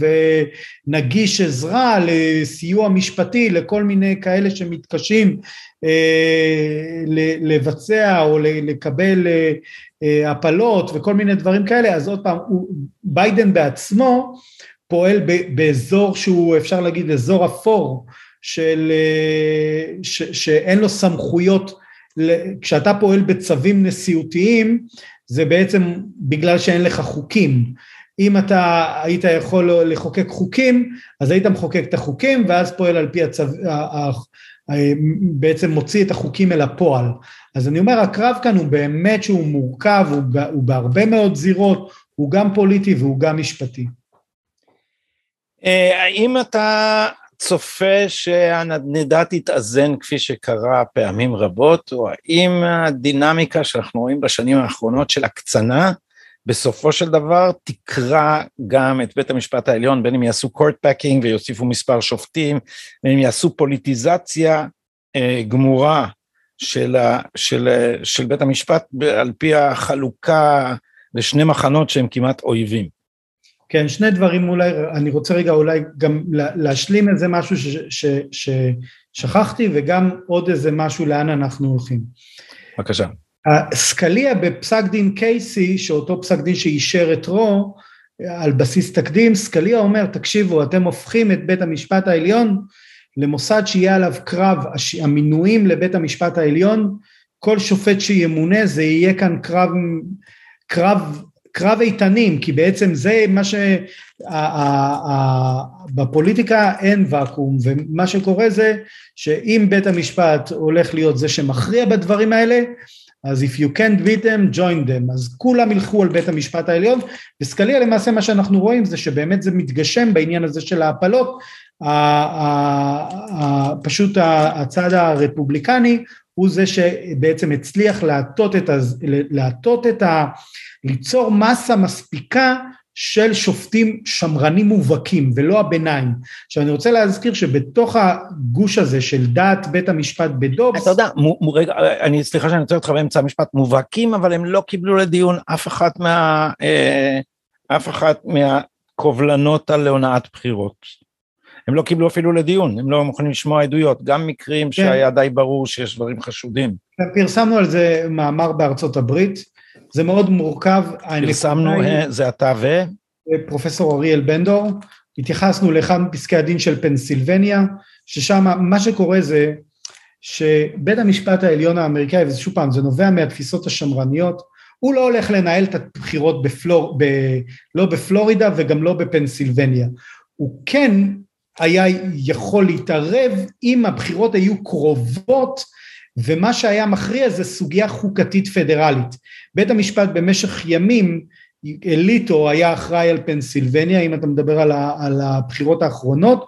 ונגיש עזרה לסיוע משפטי לכל מיני כאלה שמתקשים אה, לבצע או לקבל אה, אה, הפלות וכל מיני דברים כאלה, אז עוד פעם, ביידן בעצמו פועל באזור שהוא אפשר להגיד אזור אפור של, ש, שאין לו סמכויות, כשאתה פועל בצווים נשיאותיים זה בעצם בגלל שאין לך חוקים. אם אתה היית יכול לחוקק חוקים, אז היית מחוקק את החוקים ואז פועל על פי הצו... בעצם מוציא את החוקים אל הפועל. אז אני אומר, הקרב כאן הוא באמת שהוא מורכב, הוא, הוא בהרבה מאוד זירות, הוא גם פוליטי והוא גם משפטי. אה, האם אתה צופה שהנדנדה תתאזן כפי שקרה פעמים רבות, או האם הדינמיקה שאנחנו רואים בשנים האחרונות של הקצנה, בסופו של דבר תקרא גם את בית המשפט העליון, בין אם יעשו court packing ויוסיפו מספר שופטים, בין אם יעשו פוליטיזציה אה, גמורה של, ה, של, של בית המשפט על פי החלוקה לשני מחנות שהם כמעט אויבים. כן, שני דברים אולי, אני רוצה רגע אולי גם להשלים איזה משהו ששכחתי וגם עוד איזה משהו לאן אנחנו הולכים. בבקשה. סקליה בפסק דין קייסי, שאותו פסק דין שאישר את רו, על בסיס תקדים, סקליה אומר, תקשיבו, אתם הופכים את בית המשפט העליון למוסד שיהיה עליו קרב, המינויים לבית המשפט העליון, כל שופט שימונה זה יהיה כאן קרב, קרב קרב איתנים, כי בעצם זה מה ש... בפוליטיקה אין ואקום, ומה שקורה זה שאם בית המשפט הולך להיות זה שמכריע בדברים האלה, אז if you can't beat them, join them. אז כולם ילכו על בית המשפט העליון, וסקליה למעשה מה שאנחנו רואים זה שבאמת זה מתגשם בעניין הזה של ההפלות, פשוט הצד הרפובליקני הוא זה שבעצם הצליח להטות את, להטות את ה... ליצור מסה מספיקה של שופטים שמרנים מובהקים ולא הביניים. עכשיו אני רוצה להזכיר שבתוך הגוש הזה של דעת בית המשפט בדובס... אתה יודע, רגע, אני סליחה שאני רוצה אותך באמצע המשפט, מובהקים אבל הם לא קיבלו לדיון אף אחת מה... אה, אף אחת מהקובלנות על הונאת בחירות. הם לא קיבלו אפילו לדיון, הם לא מוכנים לשמוע עדויות, גם מקרים כן. שהיה די ברור שיש דברים חשודים. פרסמנו על זה מאמר בארצות הברית, זה מאוד מורכב. פרסמנו, אה, זה אתה ו? פרופסור אריאל בנדור, התייחסנו לאחד מפסקי הדין של פנסילבניה, ששם מה שקורה זה שבית המשפט העליון האמריקאי, וזה שוב פעם, זה נובע מהתפיסות השמרניות, הוא לא הולך לנהל את הבחירות בפלור, ב, לא בפלורידה וגם לא בפנסילבניה. הוא כן היה יכול להתערב אם הבחירות היו קרובות ומה שהיה מכריע זה סוגיה חוקתית פדרלית. בית המשפט במשך ימים, אליטו היה אחראי על פנסילבניה, אם אתה מדבר על, ה, על הבחירות האחרונות,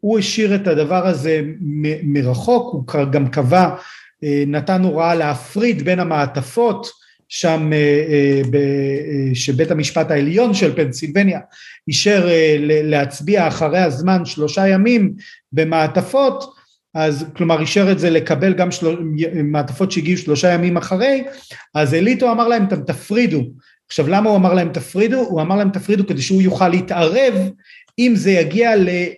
הוא השאיר את הדבר הזה מ, מרחוק, הוא גם קבע, אה, נתן הוראה להפריד בין המעטפות, שם אה, אה, שבית המשפט העליון של פנסילבניה אישר להצביע אחרי הזמן שלושה ימים במעטפות, אז כלומר אישר את זה לקבל גם של... מעטפות שהגיעו שלושה ימים אחרי, אז אליטו אמר להם אתם תפרידו. עכשיו למה הוא אמר להם תפרידו? הוא אמר להם תפרידו כדי שהוא יוכל להתערב אם זה יגיע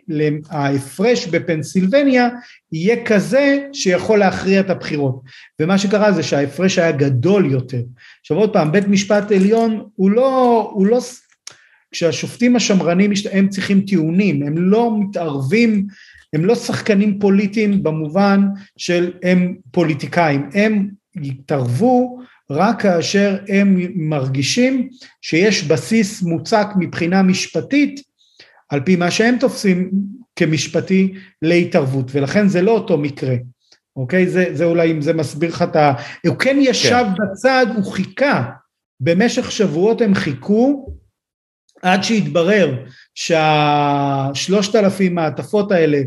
להפרש בפנסילבניה יהיה כזה שיכול להכריע את הבחירות. ומה שקרה זה שההפרש היה גדול יותר. עכשיו עוד פעם, בית משפט עליון הוא לא, הוא לא, כשהשופטים השמרנים הם צריכים טיעונים, הם לא מתערבים הם לא שחקנים פוליטיים במובן של הם פוליטיקאים, הם יתערבו רק כאשר הם מרגישים שיש בסיס מוצק מבחינה משפטית על פי מה שהם תופסים כמשפטי להתערבות, ולכן זה לא אותו מקרה, אוקיי? זה, זה אולי אם זה מסביר לך את ה... הוא כן ישב כן. בצד, הוא חיכה, במשך שבועות הם חיכו עד שהתברר שהשלושת אלפים מעטפות האלה,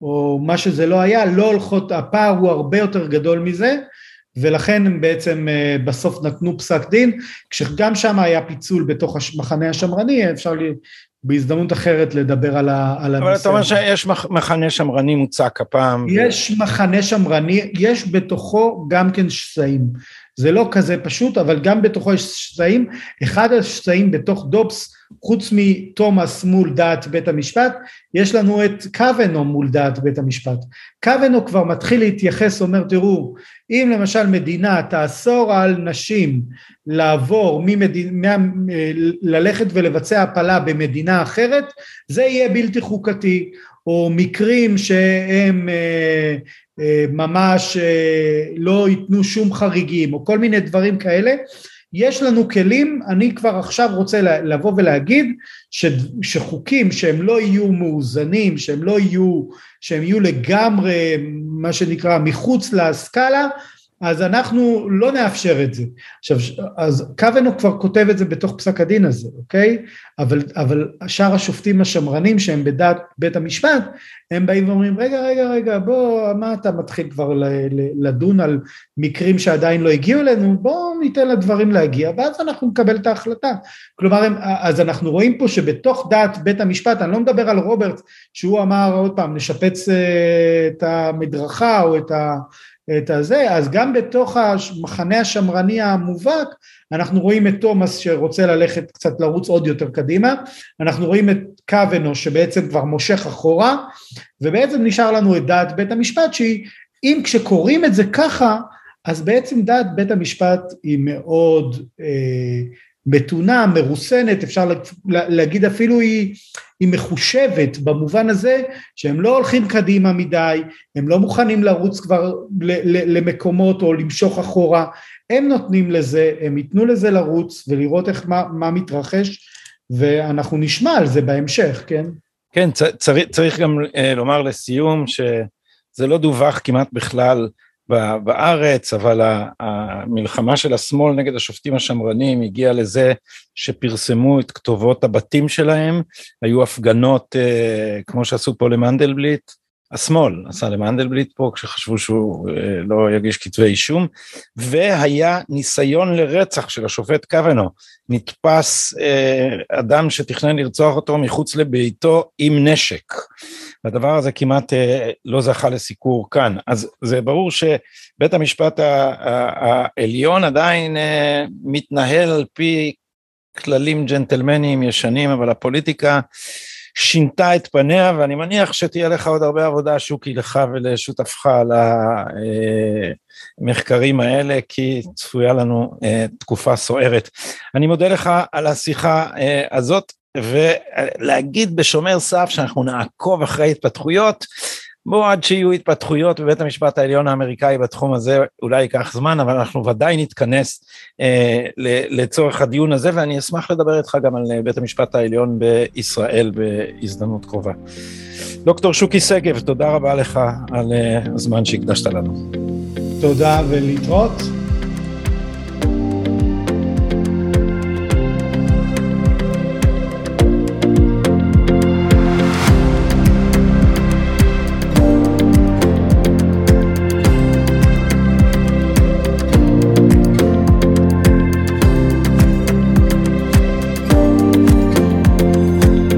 או מה שזה לא היה, לא הולכות, הפער הוא הרבה יותר גדול מזה, ולכן הם בעצם אה, בסוף נתנו פסק דין, כשגם שם היה פיצול בתוך המחנה השמרני, אפשר בהזדמנות אחרת לדבר על, הנושא. אבל אתה אומר שיש מחנה שמרני מוצק הפעם. יש ו... מחנה שמרני, יש בתוכו גם כן שסעים. זה לא כזה פשוט, אבל גם בתוכו יש שסעים. אחד השסעים בתוך דופס, חוץ מתומאס מול דעת בית המשפט, יש לנו את קוונו מול דעת בית המשפט. קוונו כבר מתחיל להתייחס, אומר, תראו, אם למשל מדינה תאסור על נשים לעבור, ממדינ... מה... ללכת ולבצע הפלה במדינה אחרת, זה יהיה בלתי חוקתי. או מקרים שהם אה, אה, ממש אה, לא ייתנו שום חריגים, או כל מיני דברים כאלה, יש לנו כלים, אני כבר עכשיו רוצה לבוא ולהגיד ש, שחוקים שהם לא יהיו מאוזנים, שהם לא יהיו, שהם יהיו לגמרי מה שנקרא מחוץ לסקאלה, אז אנחנו לא נאפשר את זה. עכשיו, אז קוונו כבר כותב את זה בתוך פסק הדין הזה, אוקיי? אבל, אבל שאר השופטים השמרנים שהם בדעת בית המשפט, הם באים ואומרים, רגע, רגע, רגע, בוא, מה אתה מתחיל כבר לדון על מקרים שעדיין לא הגיעו אלינו? בוא ניתן לדברים להגיע, ואז אנחנו נקבל את ההחלטה. כלומר, הם, אז אנחנו רואים פה שבתוך דעת בית המשפט, אני לא מדבר על רוברט, שהוא אמר, עוד פעם, נשפץ אה, את המדרכה או את ה... את הזה, אז גם בתוך המחנה השמרני המובהק, אנחנו רואים את תומאס שרוצה ללכת קצת לרוץ עוד יותר קדימה, אנחנו רואים את קוונו שבעצם כבר מושך אחורה, ובעצם נשאר לנו את דעת בית המשפט שהיא, אם כשקוראים את זה ככה, אז בעצם דעת בית המשפט היא מאוד אה, מתונה, מרוסנת, אפשר להגיד אפילו היא, היא מחושבת במובן הזה שהם לא הולכים קדימה מדי, הם לא מוכנים לרוץ כבר למקומות או למשוך אחורה, הם נותנים לזה, הם ייתנו לזה לרוץ ולראות איך, מה, מה מתרחש ואנחנו נשמע על זה בהמשך, כן? כן, צריך, צריך גם אה, לומר לסיום שזה לא דווח כמעט בכלל בארץ, אבל המלחמה של השמאל נגד השופטים השמרנים הגיעה לזה שפרסמו את כתובות הבתים שלהם, היו הפגנות אה, כמו שעשו פה למנדלבליט, השמאל עשה למנדלבליט פה כשחשבו שהוא אה, לא יגיש כתבי אישום, והיה ניסיון לרצח של השופט קוונו, נתפס אה, אדם שתכנן לרצוח אותו מחוץ לביתו עם נשק. והדבר הזה כמעט אה, לא זכה לסיקור כאן. אז זה ברור שבית המשפט העליון עדיין מתנהל על פי כללים ג'נטלמניים ישנים, אבל הפוליטיקה שינתה את פניה, ואני מניח שתהיה לך עוד הרבה עבודה, שוקי, לך ולשותפך על המחקרים האלה, כי צפויה לנו אה, תקופה סוערת. אני מודה לך על השיחה הזאת. ולהגיד בשומר סף שאנחנו נעקוב אחרי התפתחויות, בואו עד שיהיו התפתחויות בבית המשפט העליון האמריקאי בתחום הזה, אולי ייקח זמן, אבל אנחנו ודאי נתכנס אה, לצורך הדיון הזה, ואני אשמח לדבר איתך גם על אה, בית המשפט העליון בישראל בהזדמנות קרובה. דוקטור שוקי שגב, תודה רבה לך על אה, הזמן שהקדשת לנו. תודה ולהתראות.